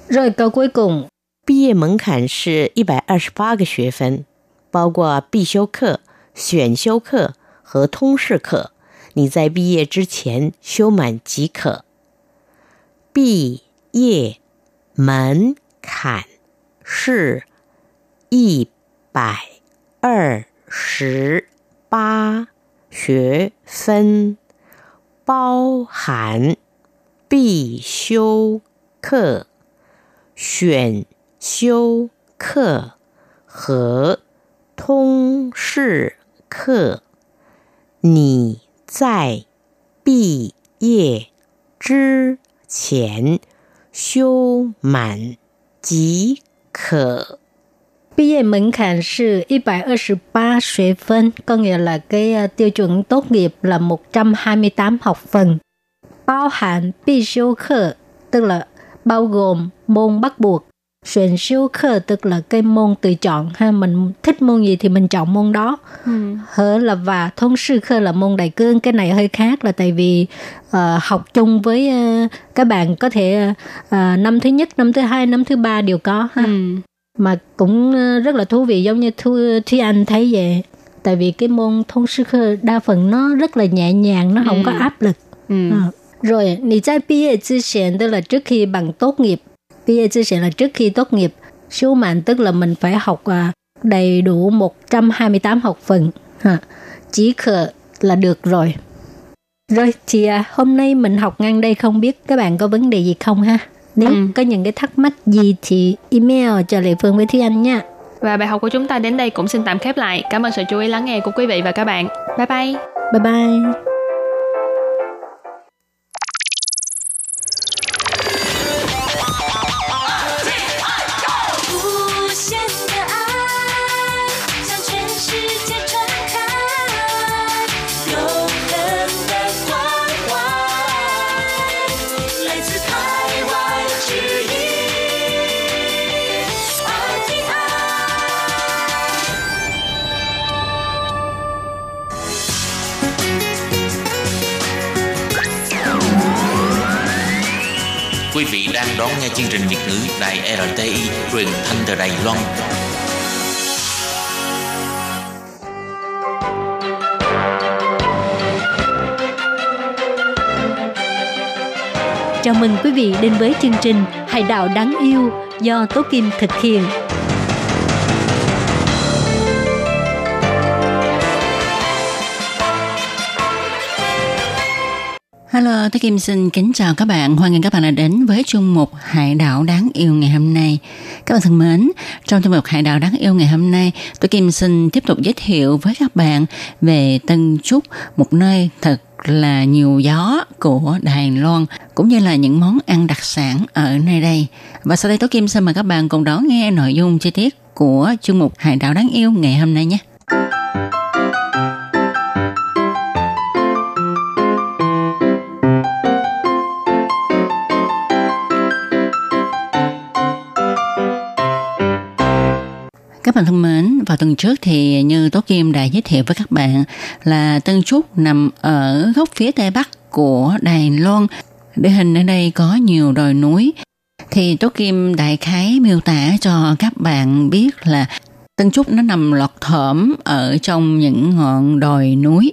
Rồi câu cuối cùng. 毕业门槛是一百二十八个学分，包括必修课、选修课和通识课。你在毕业之前修满即可。毕业门 坎是一百二十八学分，包含必修课、选修课和通识课。你在毕业之前修满。即可。毕业门槛是一百二十八 xuế phân, có nghĩa là cái uh, tiêu chuẩn tốt nghiệp là 128 học phần. Bao hạn bi siêu khở, tức là bao gồm môn bắt buộc Xuyên siêu khơ tức là cái môn tự chọn ha mình thích môn gì thì mình chọn môn đó ừ. hở là và thông sư khơ là môn đại cương cái này hơi khác là tại vì uh, học chung với uh, các bạn có thể uh, năm thứ nhất năm thứ hai năm thứ ba đều có ha ừ. mà cũng uh, rất là thú vị giống như thu thúy anh thấy vậy tại vì cái môn thông sư khơ đa phần nó rất là nhẹ nhàng nó không ừ. có áp lực ừ. à. rồi 你在毕业之前 tức là trước khi bằng tốt nghiệp BA chia sẻ là trước khi tốt nghiệp, số mạng tức là mình phải học à, đầy đủ 128 học phần. Ha. Chỉ khờ là được rồi. Rồi chị à, hôm nay mình học ngang đây không biết các bạn có vấn đề gì không ha? Nếu ừ. có những cái thắc mắc gì thì email cho Lệ Phương với Thúy Anh nha. Và bài học của chúng ta đến đây cũng xin tạm khép lại. Cảm ơn sự chú ý lắng nghe của quý vị và các bạn. Bye bye. Bye bye. Đón nghe chương trình Việt ngữ Đài RTI truyền thanh từ Đài Loan. Chào mừng quý vị đến với chương trình Hải Đạo đáng yêu do Tố Kim thực hiện. Thế Kim xin kính chào các bạn. Hoan nghênh các bạn đã đến với chung mục Hải đảo đáng yêu ngày hôm nay. Các bạn thân mến, trong chung mục Hải đảo đáng yêu ngày hôm nay, tôi Kim xin tiếp tục giới thiệu với các bạn về Tân Trúc, một nơi thật là nhiều gió của Đài Loan cũng như là những món ăn đặc sản ở nơi đây. Và sau đây Tố Kim xin mời các bạn cùng đón nghe nội dung chi tiết của chương mục Hải đảo đáng yêu ngày hôm nay nhé. Các bạn thân mến, vào tuần trước thì như Tố Kim đã giới thiệu với các bạn là Tân Trúc nằm ở góc phía tây bắc của Đài Loan. Địa hình ở đây có nhiều đồi núi. Thì Tố Kim đại khái miêu tả cho các bạn biết là Tân Trúc nó nằm lọt thởm ở trong những ngọn đồi núi.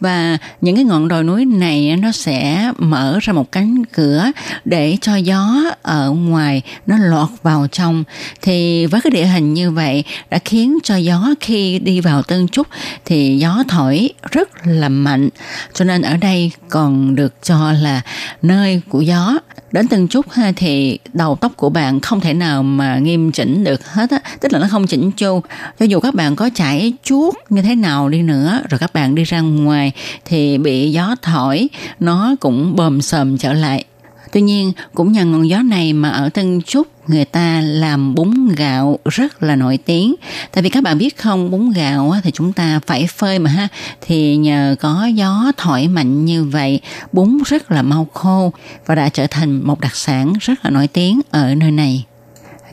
Và những cái ngọn đồi núi này nó sẽ mở ra một cánh cửa để cho gió ở ngoài nó lọt vào trong. Thì với cái địa hình như vậy đã khiến cho gió khi đi vào Tân Trúc thì gió thổi rất là mạnh. Cho nên ở đây còn được cho là nơi của gió. Đến Tân Trúc thì đầu tóc của bạn không thể nào mà nghiêm chỉnh được hết á. Tức là nó không chỉnh chu cho dù các bạn có chảy chuốt như thế nào đi nữa rồi các bạn đi ra ngoài thì bị gió thổi nó cũng bờm sờm trở lại Tuy nhiên, cũng nhờ ngọn gió này mà ở Tân Trúc người ta làm bún gạo rất là nổi tiếng. Tại vì các bạn biết không, bún gạo thì chúng ta phải phơi mà ha. Thì nhờ có gió thổi mạnh như vậy, bún rất là mau khô và đã trở thành một đặc sản rất là nổi tiếng ở nơi này.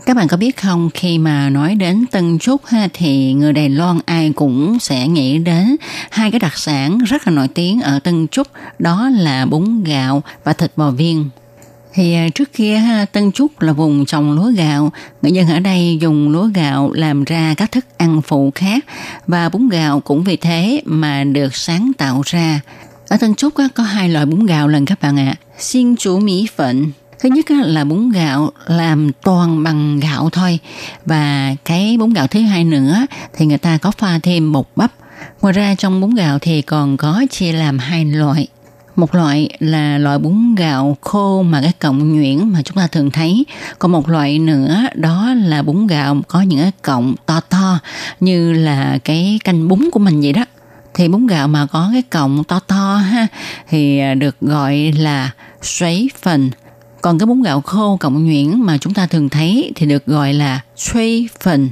Các bạn có biết không, khi mà nói đến Tân Trúc ha, thì người Đài Loan ai cũng sẽ nghĩ đến hai cái đặc sản rất là nổi tiếng ở Tân Trúc, đó là bún gạo và thịt bò viên. Thì à, trước kia ha, Tân Trúc là vùng trồng lúa gạo, người dân ở đây dùng lúa gạo làm ra các thức ăn phụ khác và bún gạo cũng vì thế mà được sáng tạo ra. Ở Tân Trúc có hai loại bún gạo lần các bạn ạ, à. xin chú mỹ phận Thứ nhất là bún gạo làm toàn bằng gạo thôi và cái bún gạo thứ hai nữa thì người ta có pha thêm bột bắp. Ngoài ra trong bún gạo thì còn có chia làm hai loại. Một loại là loại bún gạo khô mà cái cọng nhuyễn mà chúng ta thường thấy. Còn một loại nữa, đó là bún gạo có những cái cọng to to, như là cái canh bún của mình vậy đó. Thì bún gạo mà có cái cọng to to ha, thì à, được gọi là xoáy phần còn cái bún gạo khô cộng nhuyễn mà chúng ta thường thấy thì được gọi là suy phần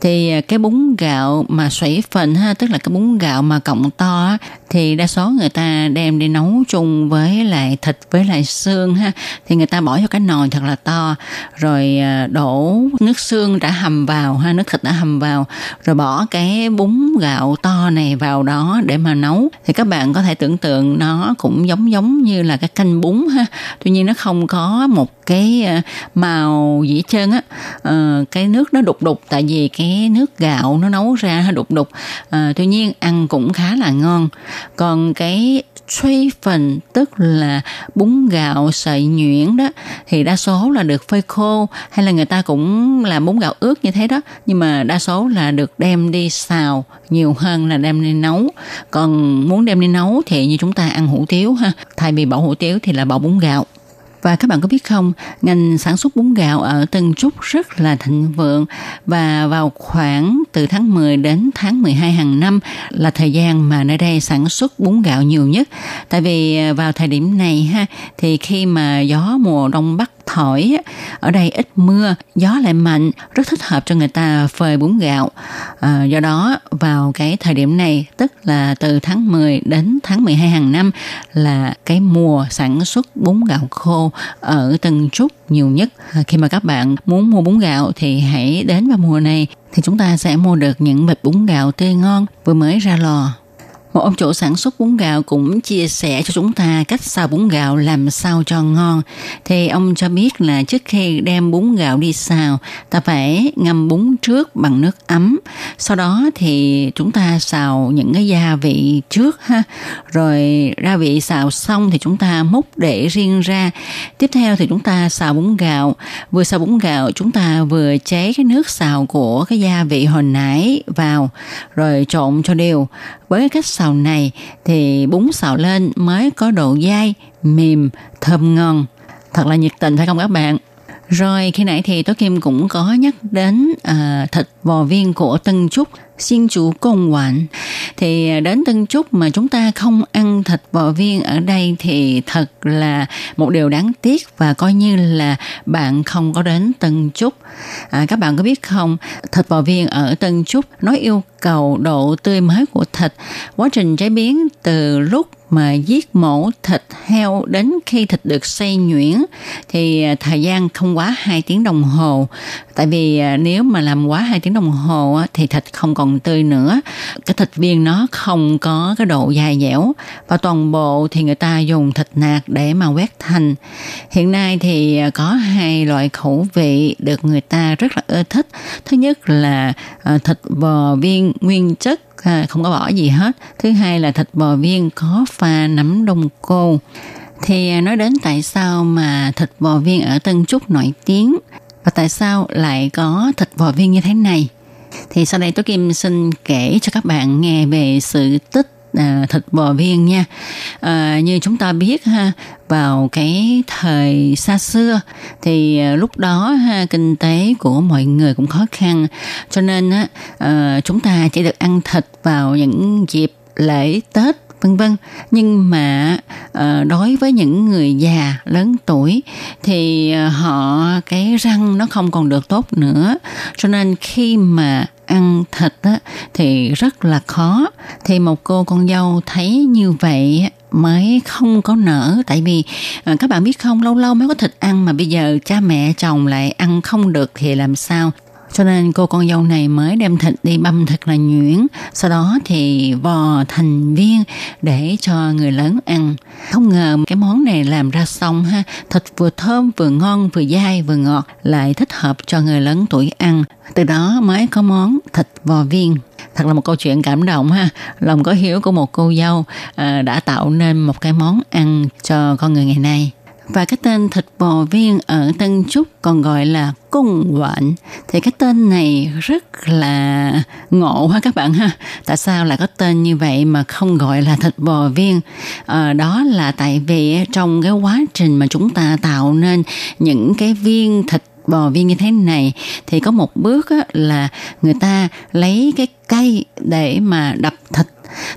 thì à, cái bún gạo mà xoảy phần ha tức là cái bún gạo mà cộng to thì đa số người ta đem đi nấu chung với lại thịt với lại xương ha. Thì người ta bỏ vô cái nồi thật là to rồi à, đổ nước xương đã hầm vào ha nước thịt đã hầm vào rồi bỏ cái bún gạo to này vào đó để mà nấu. Thì các bạn có thể tưởng tượng nó cũng giống giống như là cái canh bún ha. Tuy nhiên nó không có một cái à, màu dĩ chân trơn á. Ờ, cái nước nó đục đục tại vì cái nước gạo nó nấu ra đục đục. À, tuy nhiên ăn cũng khá là ngon. Còn cái suy phần tức là bún gạo sợi nhuyễn đó thì đa số là được phơi khô hay là người ta cũng làm bún gạo ướt như thế đó. Nhưng mà đa số là được đem đi xào nhiều hơn là đem đi nấu. Còn muốn đem đi nấu thì như chúng ta ăn hủ tiếu ha. Thay vì bỏ hủ tiếu thì là bỏ bún gạo và các bạn có biết không, ngành sản xuất bún gạo ở Tân Trúc rất là thịnh vượng và vào khoảng từ tháng 10 đến tháng 12 hàng năm là thời gian mà nơi đây sản xuất bún gạo nhiều nhất. Tại vì à, vào thời điểm này ha thì khi mà gió mùa đông bắc thổi. Ở đây ít mưa gió lại mạnh rất thích hợp cho người ta phơi bún gạo. À, do đó vào cái thời điểm này tức là từ tháng 10 đến tháng 12 hàng năm là cái mùa sản xuất bún gạo khô ở Tân Trúc nhiều nhất. À, khi mà các bạn muốn mua bún gạo thì hãy đến vào mùa này thì chúng ta sẽ mua được những bịch bún gạo tươi ngon vừa mới ra lò một ông chủ sản xuất bún gạo cũng chia sẻ cho chúng ta cách xào bún gạo làm sao cho ngon. Thì ông cho biết là trước khi đem bún gạo đi xào, ta phải ngâm bún trước bằng nước ấm. Sau đó thì chúng ta xào những cái gia vị trước ha. Rồi gia vị xào xong thì chúng ta múc để riêng ra. Tiếp theo thì chúng ta xào bún gạo. Vừa xào bún gạo chúng ta vừa chế cái nước xào của cái gia vị hồi nãy vào rồi trộn cho đều. Với cách xào này thì bún xào lên mới có độ dai, mềm, thơm ngon. Thật là nhiệt tình phải không các bạn? Rồi khi nãy thì Tố Kim cũng có nhắc đến uh, thịt bò viên của Tân Trúc xin chủ công quản thì à, đến Tân Trúc mà chúng ta không ăn thịt bò viên ở đây thì thật là một điều đáng tiếc và coi như là bạn không có đến Tân Trúc. À, các bạn có biết không thịt bò viên ở Tân Trúc nó yêu cầu độ tươi mới của thịt. Quá trình chế biến từ lúc mà giết mổ thịt heo đến khi thịt được xay nhuyễn thì à, thời gian không quá 2 tiếng đồng hồ. Tại vì à, nếu mà làm quá 2 tiếng đồng hồ thì thịt không còn tươi nữa. Cái thịt viên nó không có cái độ dài dẻo và toàn bộ thì người ta dùng thịt nạc để mà quét thành. Hiện nay thì à, có hai loại khẩu vị được người ta rất là ưa thích. Thứ nhất là thịt bò viên nguyên chất không có bỏ gì hết. Thứ hai là thịt bò viên có pha nấm đông cô. Thì à, nói đến tại sao mà thịt bò viên ở Tân Trúc nổi tiếng và tại sao lại có thịt bò viên như thế này? Thì sau đây tôi Kim xin kể cho các bạn nghe về sự tích à, thịt bò viên nha. À, như chúng ta biết ha vào cái thời xa xưa thì à, lúc đó ha kinh tế của mọi người cũng khó khăn. Cho nên á à, chúng ta chỉ được ăn thịt vào những dịp lễ tết vân vân. Nhưng mà à, đối với những người già lớn tuổi thì à, họ cái răng nó không còn được tốt nữa. Cho nên khi mà ăn thịt á, thì rất là khó. Thì một cô con dâu thấy như vậy mới không có nở tại vì à, các bạn biết không lâu lâu mới có thịt ăn mà bây giờ cha mẹ chồng lại ăn không được thì làm sao? Cho nên cô con dâu này mới đem thịt đi băm thật là nhuyễn. Sau đó thì vò thành viên để cho người lớn ăn. Không ngờ cái món này làm ra xong ha. Thịt vừa thơm vừa ngon vừa dai vừa ngọt lại thích hợp cho người lớn tuổi ăn. Từ đó mới có món thịt vò viên. Thật là một câu chuyện cảm động ha. Lòng có hiếu của một cô dâu à, đã tạo nên một cái món ăn cho con người ngày nay và cái tên thịt bò viên ở Tân Trúc còn gọi là cung quạnh. Thì cái tên này rất là ngộ ha các bạn ha. Tại sao lại có tên như vậy mà không gọi là thịt bò viên? À, đó là tại vì trong cái quá trình mà chúng ta tạo nên những cái viên thịt bò viên như thế này thì có một bước là người ta lấy cái cây để mà đập thịt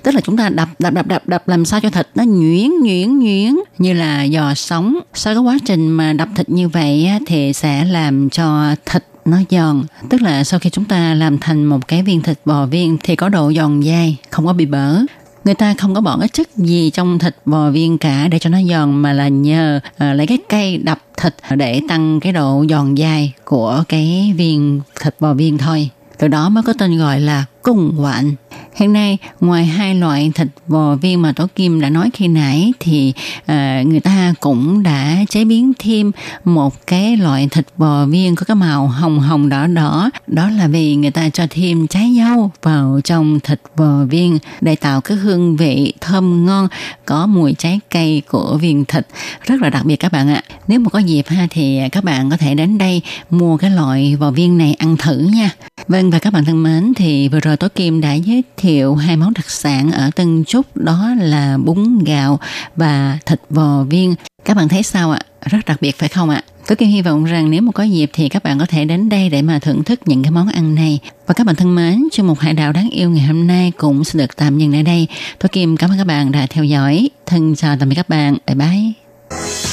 tức là chúng ta đập đập đập đập đập làm sao cho thịt nó nhuyễn nhuyễn nhuyễn. Như là giò sống. Sau cái quá trình mà đập thịt như vậy thì sẽ làm cho thịt nó giòn. Tức là sau khi chúng ta làm thành một cái viên thịt bò viên thì có độ giòn dai không có bị bở. Người ta không có bỏ cái chất gì trong thịt bò viên cả để cho nó giòn mà là nhờ uh, lấy cái cây đập thịt để tăng cái độ giòn dai của cái viên thịt bò viên thôi. Từ đó mới có tên gọi là cung quạnh Hiện nay, ngoài hai loại thịt bò viên mà Tổ Kim đã nói khi nãy thì à, người ta cũng đã chế biến thêm một cái loại thịt bò viên có cái màu hồng hồng đỏ đỏ. Đó là vì người ta cho thêm trái dâu vào trong thịt bò viên để tạo cái hương vị thơm ngon, có mùi trái cây của viên thịt rất là đặc biệt các bạn ạ. Nếu mà có dịp ha thì các bạn có thể đến đây mua cái loại bò viên này ăn thử nha. Vâng và các bạn thân mến thì vừa rồi Tố Kim đã giới thiệu hai món đặc sản ở Tân Trúc đó là bún gạo và thịt bò viên. Các bạn thấy sao ạ? Rất đặc biệt phải không ạ? tôi Kim hy vọng rằng nếu mà có dịp thì các bạn có thể đến đây để mà thưởng thức những cái món ăn này. Và các bạn thân mến, chương mục hải đảo đáng yêu ngày hôm nay cũng sẽ được tạm dừng ở đây. tôi Kim cảm ơn các bạn đã theo dõi. Thân chào tạm biệt các bạn. Bye bye.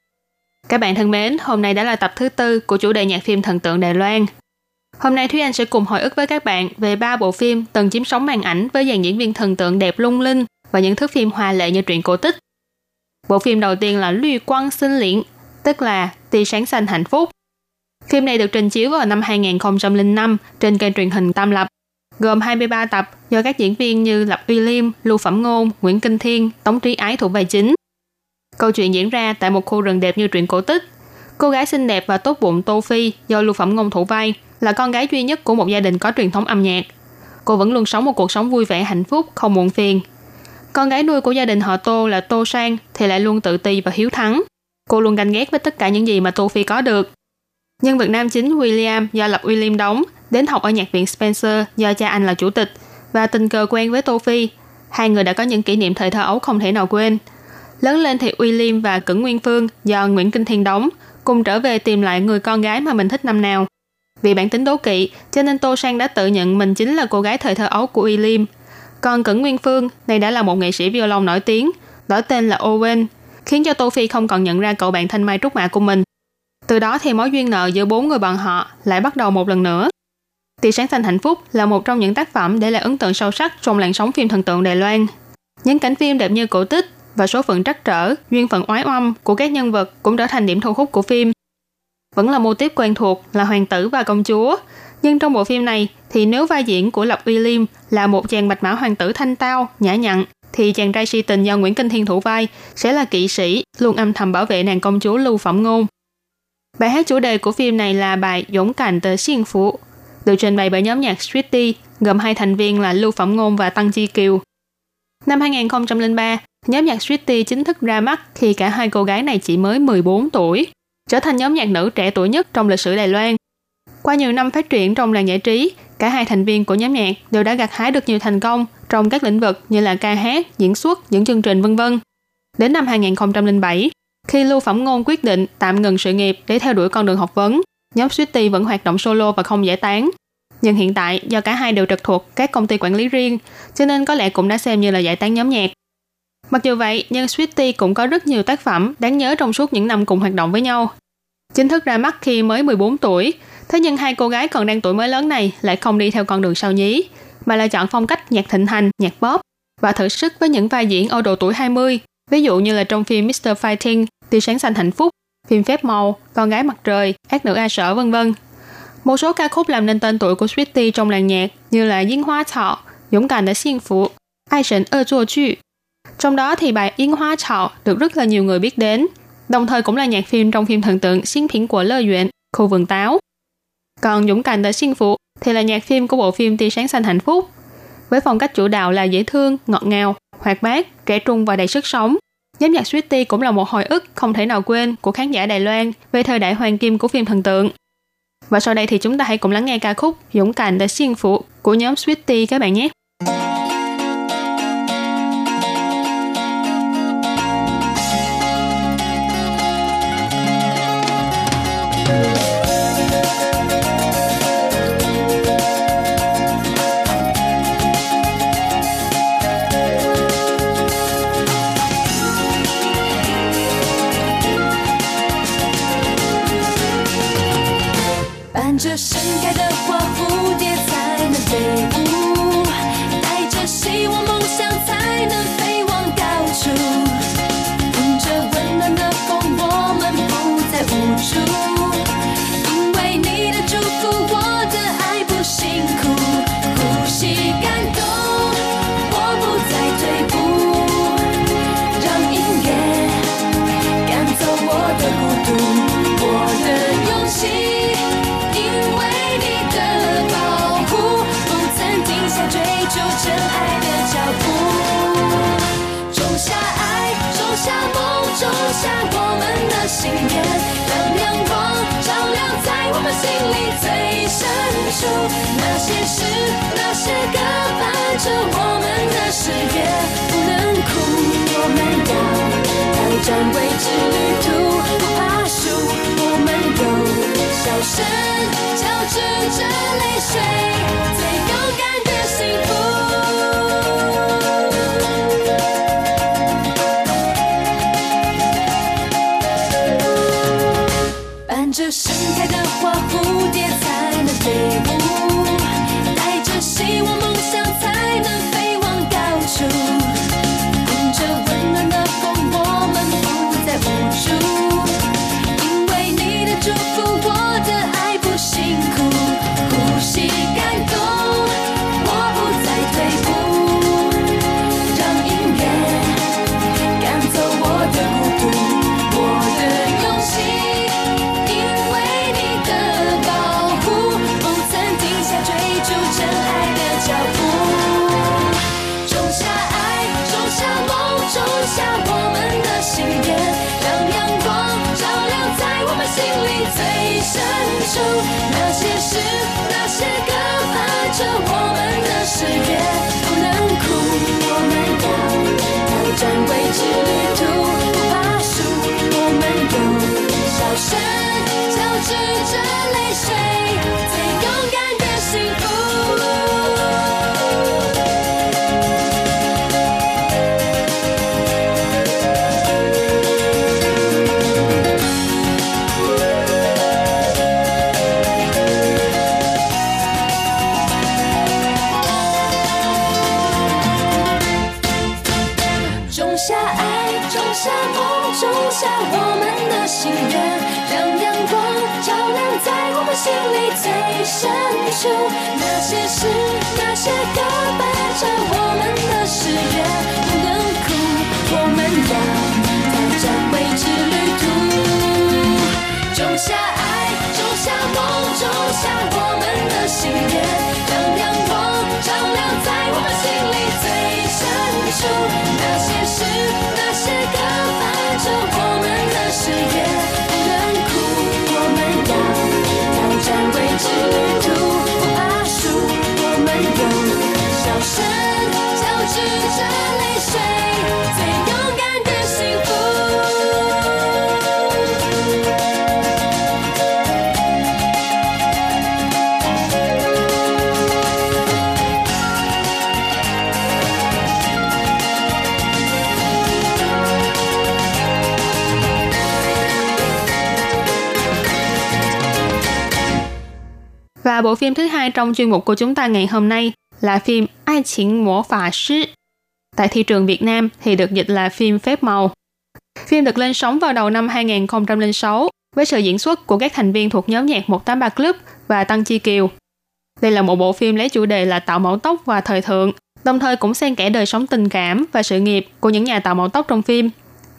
Các bạn thân mến, hôm nay đã là tập thứ tư của chủ đề nhạc phim thần tượng Đài Loan. Hôm nay Thúy Anh sẽ cùng hồi ức với các bạn về ba bộ phim từng chiếm sóng màn ảnh với dàn diễn viên thần tượng đẹp lung linh và những thước phim hoa lệ như truyện cổ tích. Bộ phim đầu tiên là Lưu Quang Sinh Liễn, tức là Tia sáng xanh hạnh phúc. Phim này được trình chiếu vào năm 2005 trên kênh truyền hình Tam Lập, gồm 23 tập do các diễn viên như Lập Uy Liêm, Lưu Phẩm Ngôn, Nguyễn Kinh Thiên, Tống Trí Ái thủ vai chính. Câu chuyện diễn ra tại một khu rừng đẹp như truyện cổ tích. Cô gái xinh đẹp và tốt bụng Tô Phi do Lưu Phẩm Ngôn thủ vai là con gái duy nhất của một gia đình có truyền thống âm nhạc. Cô vẫn luôn sống một cuộc sống vui vẻ hạnh phúc, không muộn phiền. Con gái nuôi của gia đình họ Tô là Tô Sang thì lại luôn tự ti và hiếu thắng. Cô luôn ganh ghét với tất cả những gì mà Tô Phi có được. Nhân vật nam chính William do Lập William đóng đến học ở nhạc viện Spencer do cha anh là chủ tịch và tình cờ quen với Tô Phi. Hai người đã có những kỷ niệm thời thơ ấu không thể nào quên. Lớn lên thì William và Cẩn Nguyên Phương do Nguyễn Kinh Thiên đóng cùng trở về tìm lại người con gái mà mình thích năm nào. Vì bản tính đố kỵ, cho nên Tô Sang đã tự nhận mình chính là cô gái thời thơ ấu của William. Còn Cẩn Nguyên Phương này đã là một nghệ sĩ violon nổi tiếng, đổi tên là Owen, khiến cho Tô Phi không còn nhận ra cậu bạn thanh mai trúc mạ của mình. Từ đó thì mối duyên nợ giữa bốn người bọn họ lại bắt đầu một lần nữa. Tia sáng xanh hạnh phúc là một trong những tác phẩm để lại ấn tượng sâu sắc trong làn sóng phim thần tượng Đài Loan. Những cảnh phim đẹp như cổ tích và số phận trắc trở, duyên phận oái oăm của các nhân vật cũng trở thành điểm thu hút của phim. Vẫn là mô típ quen thuộc là hoàng tử và công chúa, nhưng trong bộ phim này thì nếu vai diễn của Lập Uy Liêm là một chàng bạch mã hoàng tử thanh tao, nhã nhặn, thì chàng trai si tình do Nguyễn Kinh Thiên thủ vai sẽ là kỵ sĩ luôn âm thầm bảo vệ nàng công chúa Lưu Phẩm Ngôn. Bài hát chủ đề của phim này là bài Dũng cảnh tờ siêng phụ, được trình bày bởi nhóm nhạc Sweetie, gồm hai thành viên là Lưu Phẩm Ngôn và Tăng Chi Kiều. Năm 2003, nhóm nhạc Sweetie chính thức ra mắt khi cả hai cô gái này chỉ mới 14 tuổi, trở thành nhóm nhạc nữ trẻ tuổi nhất trong lịch sử Đài Loan. Qua nhiều năm phát triển trong làng giải trí, cả hai thành viên của nhóm nhạc đều đã gặt hái được nhiều thành công trong các lĩnh vực như là ca hát, diễn xuất, những chương trình vân vân. Đến năm 2007, khi Lưu Phẩm Ngôn quyết định tạm ngừng sự nghiệp để theo đuổi con đường học vấn, nhóm Sweetie vẫn hoạt động solo và không giải tán. Nhưng hiện tại, do cả hai đều trực thuộc các công ty quản lý riêng, cho nên có lẽ cũng đã xem như là giải tán nhóm nhạc. Mặc dù vậy, nhưng Sweetie cũng có rất nhiều tác phẩm đáng nhớ trong suốt những năm cùng hoạt động với nhau. Chính thức ra mắt khi mới 14 tuổi, thế nhưng hai cô gái còn đang tuổi mới lớn này lại không đi theo con đường sao nhí, mà là chọn phong cách nhạc thịnh hành, nhạc pop và thử sức với những vai diễn ở độ tuổi 20, ví dụ như là trong phim Mr. Fighting, Tia sáng xanh hạnh phúc, phim Phép màu, Con gái mặt trời, Ác nữ A sở vân vân. Một số ca khúc làm nên tên tuổi của Sweetie trong làng nhạc như là Yến Hoa Thọ, Dũng cảm đã siêng phụ, Ai sển ơ chua chư. Trong đó thì bài Yến Hoa Thọ được rất là nhiều người biết đến, đồng thời cũng là nhạc phim trong phim thần tượng Xin Phiến của Lơ Duyện, Khu vườn táo. Còn Dũng cảm đã siêng phụ thì là nhạc phim của bộ phim Tia sáng xanh hạnh phúc, với phong cách chủ đạo là dễ thương, ngọt ngào, hoạt bát, trẻ trung và đầy sức sống. Nhóm nhạc Sweetie cũng là một hồi ức không thể nào quên của khán giả Đài Loan về thời đại hoàng kim của phim thần tượng. Và sau đây thì chúng ta hãy cùng lắng nghe ca khúc Dũng cảm đã Xin phụ của nhóm Sweetie các bạn nhé. 这盛开的深处，那些事，那些歌伴着我们的誓言，不能哭，我们要挑战未知旅途，不怕输，我们有。笑声交织着泪水，最 Música Và bộ phim thứ hai trong chuyên mục của chúng ta ngày hôm nay là phim Ai Chính Mổ Phà Sư. Tại thị trường Việt Nam thì được dịch là phim Phép Màu. Phim được lên sóng vào đầu năm 2006 với sự diễn xuất của các thành viên thuộc nhóm nhạc 183 Club và Tăng Chi Kiều. Đây là một bộ phim lấy chủ đề là tạo mẫu tóc và thời thượng, đồng thời cũng xen kẽ đời sống tình cảm và sự nghiệp của những nhà tạo mẫu tóc trong phim.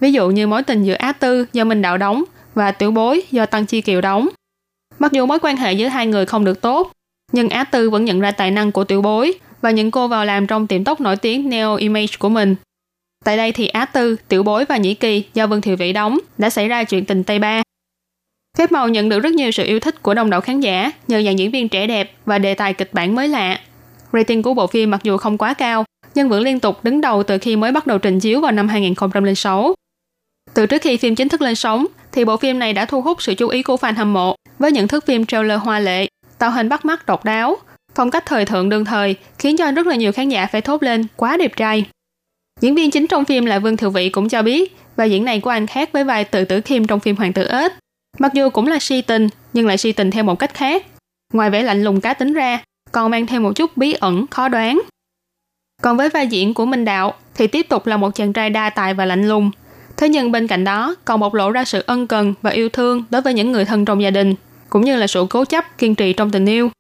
Ví dụ như mối tình giữa Á Tư do Minh Đạo đóng và Tiểu Bối do Tăng Chi Kiều đóng. Mặc dù mối quan hệ giữa hai người không được tốt, nhưng Á Tư vẫn nhận ra tài năng của Tiểu Bối và nhận cô vào làm trong tiệm tóc nổi tiếng Neo Image của mình. Tại đây thì Á Tư, Tiểu Bối và Nhĩ Kỳ do Vân Thiệu Vĩ đóng đã xảy ra chuyện tình Tây Ba. Phép màu nhận được rất nhiều sự yêu thích của đông đảo khán giả nhờ dàn diễn viên trẻ đẹp và đề tài kịch bản mới lạ. Rating của bộ phim mặc dù không quá cao, nhưng vẫn liên tục đứng đầu từ khi mới bắt đầu trình chiếu vào năm 2006. Từ trước khi phim chính thức lên sóng, thì bộ phim này đã thu hút sự chú ý của fan hâm mộ với những thước phim trailer hoa lệ, tạo hình bắt mắt độc đáo, phong cách thời thượng đương thời khiến cho rất là nhiều khán giả phải thốt lên quá đẹp trai. Diễn viên chính trong phim là Vương Thiệu Vị cũng cho biết vai diễn này của anh khác với vai tự tử Kim trong phim Hoàng tử ếch. Mặc dù cũng là si tình, nhưng lại si tình theo một cách khác. Ngoài vẻ lạnh lùng cá tính ra, còn mang theo một chút bí ẩn, khó đoán. Còn với vai diễn của Minh Đạo thì tiếp tục là một chàng trai đa tài và lạnh lùng. Thế nhưng bên cạnh đó còn bộc lộ ra sự ân cần và yêu thương đối với những người thân trong gia đình, cũng như là sự cố chấp, kiên trì trong tình yêu.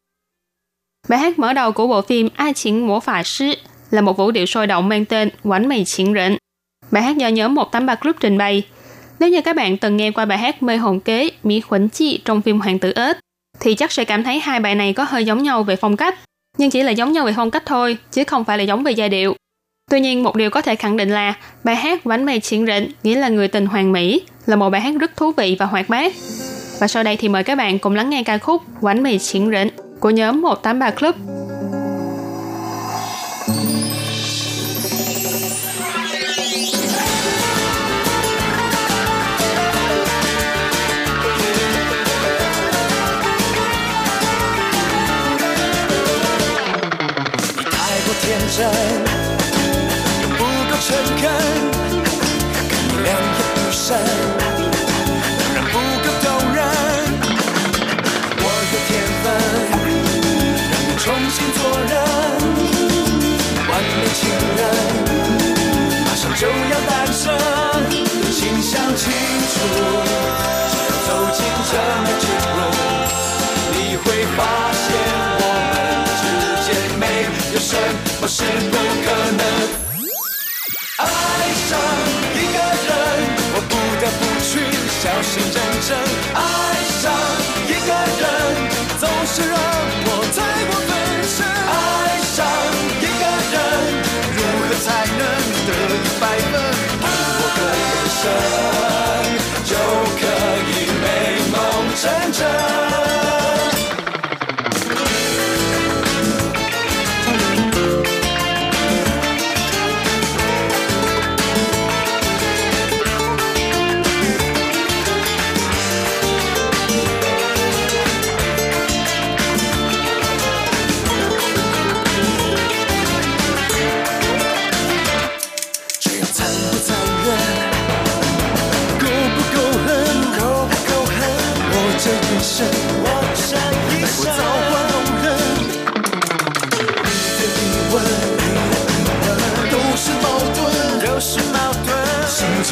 Bài hát mở đầu của bộ phim Ai Chính Mổ Phả Sư là một vũ điệu sôi động mang tên Quánh Mày Chiến Rịnh. Bài hát do nhóm 183 Group trình bày. Nếu như các bạn từng nghe qua bài hát Mê Hồn Kế Mỹ Khuẩn Chi trong phim Hoàng tử ếch, thì chắc sẽ cảm thấy hai bài này có hơi giống nhau về phong cách, nhưng chỉ là giống nhau về phong cách thôi, chứ không phải là giống về giai điệu. Tuy nhiên, một điều có thể khẳng định là bài hát Bánh mì chiến rịnh nghĩa là người tình hoàng mỹ là một bài hát rất thú vị và hoạt bát. Và sau đây thì mời các bạn cùng lắng nghe ca khúc Quán mì chiến rỉnh của nhóm 183 Club. 走进这美之路，你会发现我们之间没有什么是不可能。爱上一个人，我不得不去小心认真。爱上一个人，总是让我太过分身。爱上一个人，如何才能得一百分？我个眼神，sun.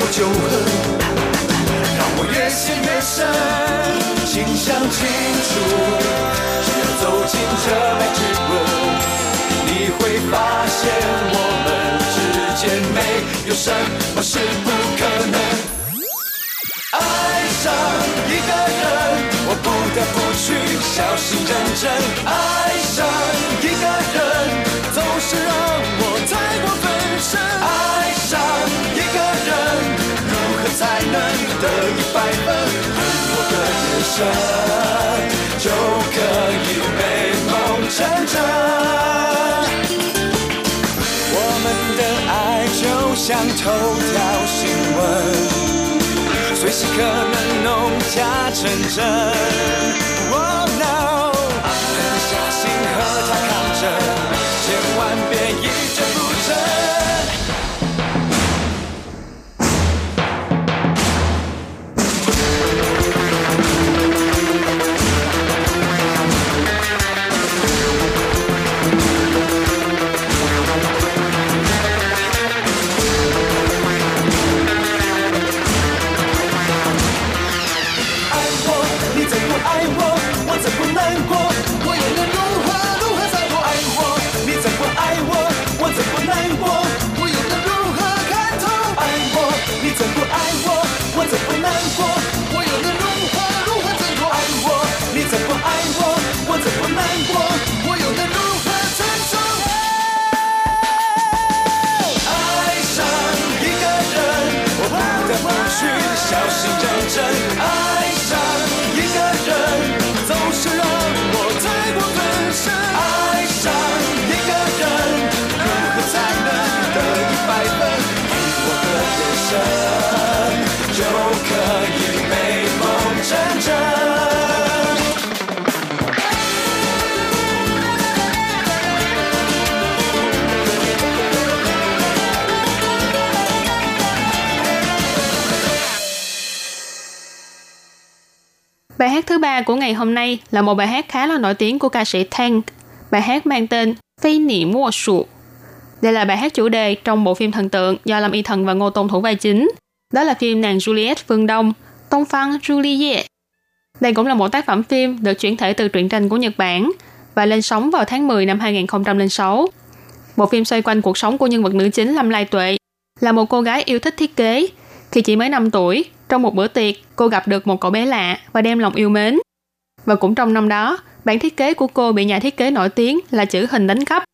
仇旧恨，让我越陷越深。心想清楚，只要走进这美之路，你会发现我们之间没有什么是不可能。爱上一个人，我不得不去小心认真。爱上一个人，神，就可以美梦成真。我们的爱就像头条新闻，随时可能弄假成真。Oh no，狠下心和他抗争，Bài hát thứ ba của ngày hôm nay là một bài hát khá là nổi tiếng của ca sĩ Tank. Bài hát mang tên Phi Nị Mua Sụ. Đây là bài hát chủ đề trong bộ phim thần tượng do Lâm Y Thần và Ngô Tôn thủ vai chính. Đó là phim Nàng Juliet Phương Đông, Tông Phan Juliet. Đây cũng là một tác phẩm phim được chuyển thể từ truyện tranh của Nhật Bản và lên sóng vào tháng 10 năm 2006. Bộ phim xoay quanh cuộc sống của nhân vật nữ chính Lâm Lai Tuệ, là một cô gái yêu thích thiết kế. Khi chỉ mới 5 tuổi, trong một bữa tiệc, cô gặp được một cậu bé lạ và đem lòng yêu mến. Và cũng trong năm đó, bản thiết kế của cô bị nhà thiết kế nổi tiếng là chữ hình đánh cắp.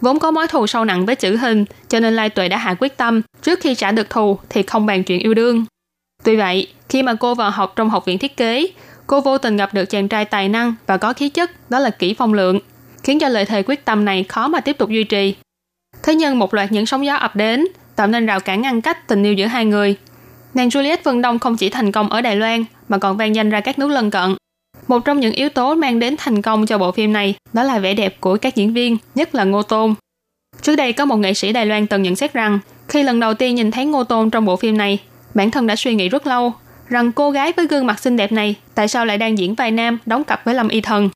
Vốn có mối thù sâu nặng với chữ hình, cho nên Lai Tuệ đã hạ quyết tâm trước khi trả được thù thì không bàn chuyện yêu đương. Tuy vậy, khi mà cô vào học trong học viện thiết kế, cô vô tình gặp được chàng trai tài năng và có khí chất, đó là Kỷ Phong Lượng, khiến cho lời thề quyết tâm này khó mà tiếp tục duy trì. Thế nhưng một loạt những sóng gió ập đến, tạo nên rào cản ngăn cách tình yêu giữa hai người. Nàng Juliet Vân Đông không chỉ thành công ở Đài Loan mà còn vang danh ra các nước lân cận. Một trong những yếu tố mang đến thành công cho bộ phim này đó là vẻ đẹp của các diễn viên, nhất là Ngô Tôn. Trước đây có một nghệ sĩ Đài Loan từng nhận xét rằng khi lần đầu tiên nhìn thấy Ngô Tôn trong bộ phim này, bản thân đã suy nghĩ rất lâu rằng cô gái với gương mặt xinh đẹp này tại sao lại đang diễn vai nam đóng cặp với Lâm Y Thần.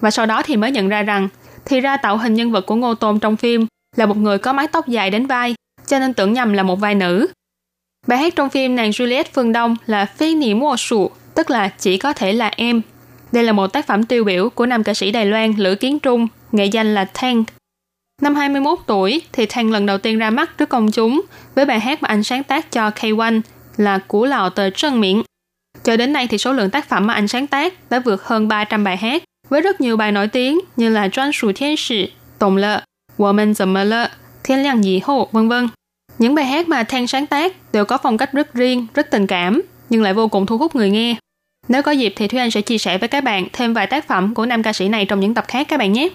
Và sau đó thì mới nhận ra rằng thì ra tạo hình nhân vật của Ngô Tôn trong phim là một người có mái tóc dài đến vai, cho nên tưởng nhầm là một vai nữ. Bài hát trong phim nàng Juliet Phương Đông là Phi Nỉ Mùa Sụ, tức là chỉ có thể là em. Đây là một tác phẩm tiêu biểu của nam ca sĩ Đài Loan Lữ Kiến Trung, nghệ danh là Tank. Năm 21 tuổi thì Tank lần đầu tiên ra mắt trước công chúng với bài hát mà anh sáng tác cho K1 là Củ Lào Tờ Trân Miệng. Cho đến nay thì số lượng tác phẩm mà anh sáng tác đã vượt hơn 300 bài hát với rất nhiều bài nổi tiếng như là专属天使, Tổng lợ, 我们怎么了, Thiên亮dị hộ, vân vân. Những bài hát mà Thang sáng tác đều có phong cách rất riêng, rất tình cảm, nhưng lại vô cùng thu hút người nghe. Nếu có dịp thì Thúy Anh sẽ chia sẻ với các bạn thêm vài tác phẩm của nam ca sĩ này trong những tập khác các bạn nhé.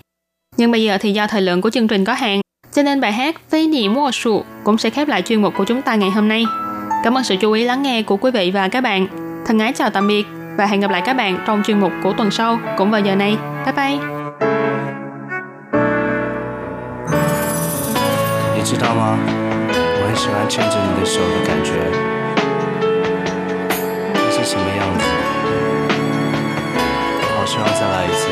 Nhưng bây giờ thì do thời lượng của chương trình có hạn, cho nên bài hát Phi Nị Mua Sụ cũng sẽ khép lại chuyên mục của chúng ta ngày hôm nay. Cảm ơn sự chú ý lắng nghe của quý vị và các bạn. Thân ái chào tạm biệt và hẹn gặp lại các bạn trong chuyên mục của tuần sau cũng vào giờ này. Bye bye! 你知道吗？ 喜欢牵着你的手的感觉，这是什么样子？好希望再来一次。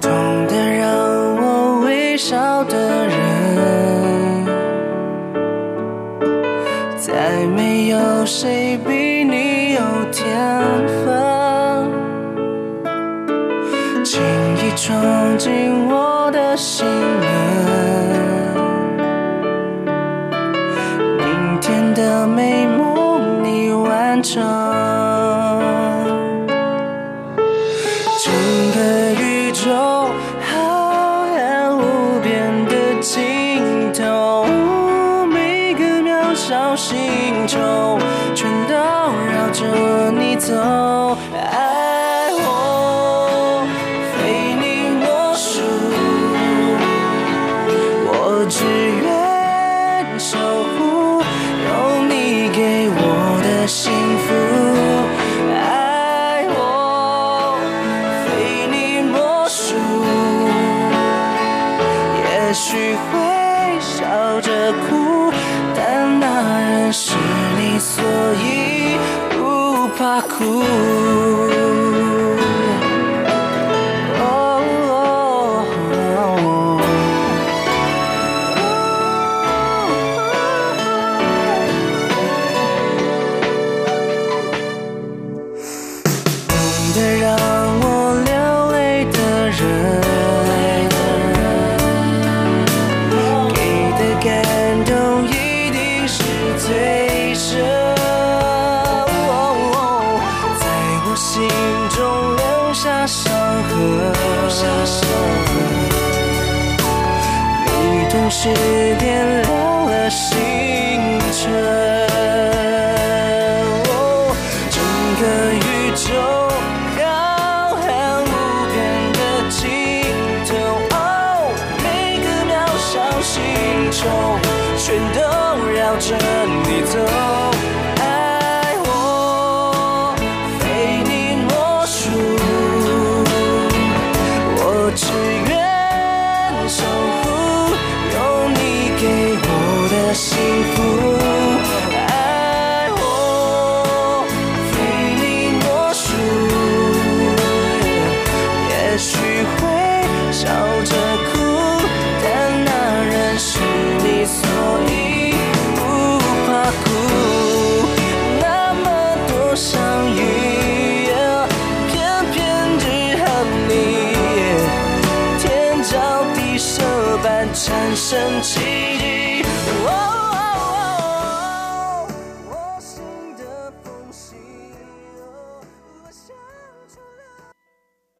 懂得让我微笑的人，再没有谁比你有天分，轻易闯进我的心门。美梦你完成。cool.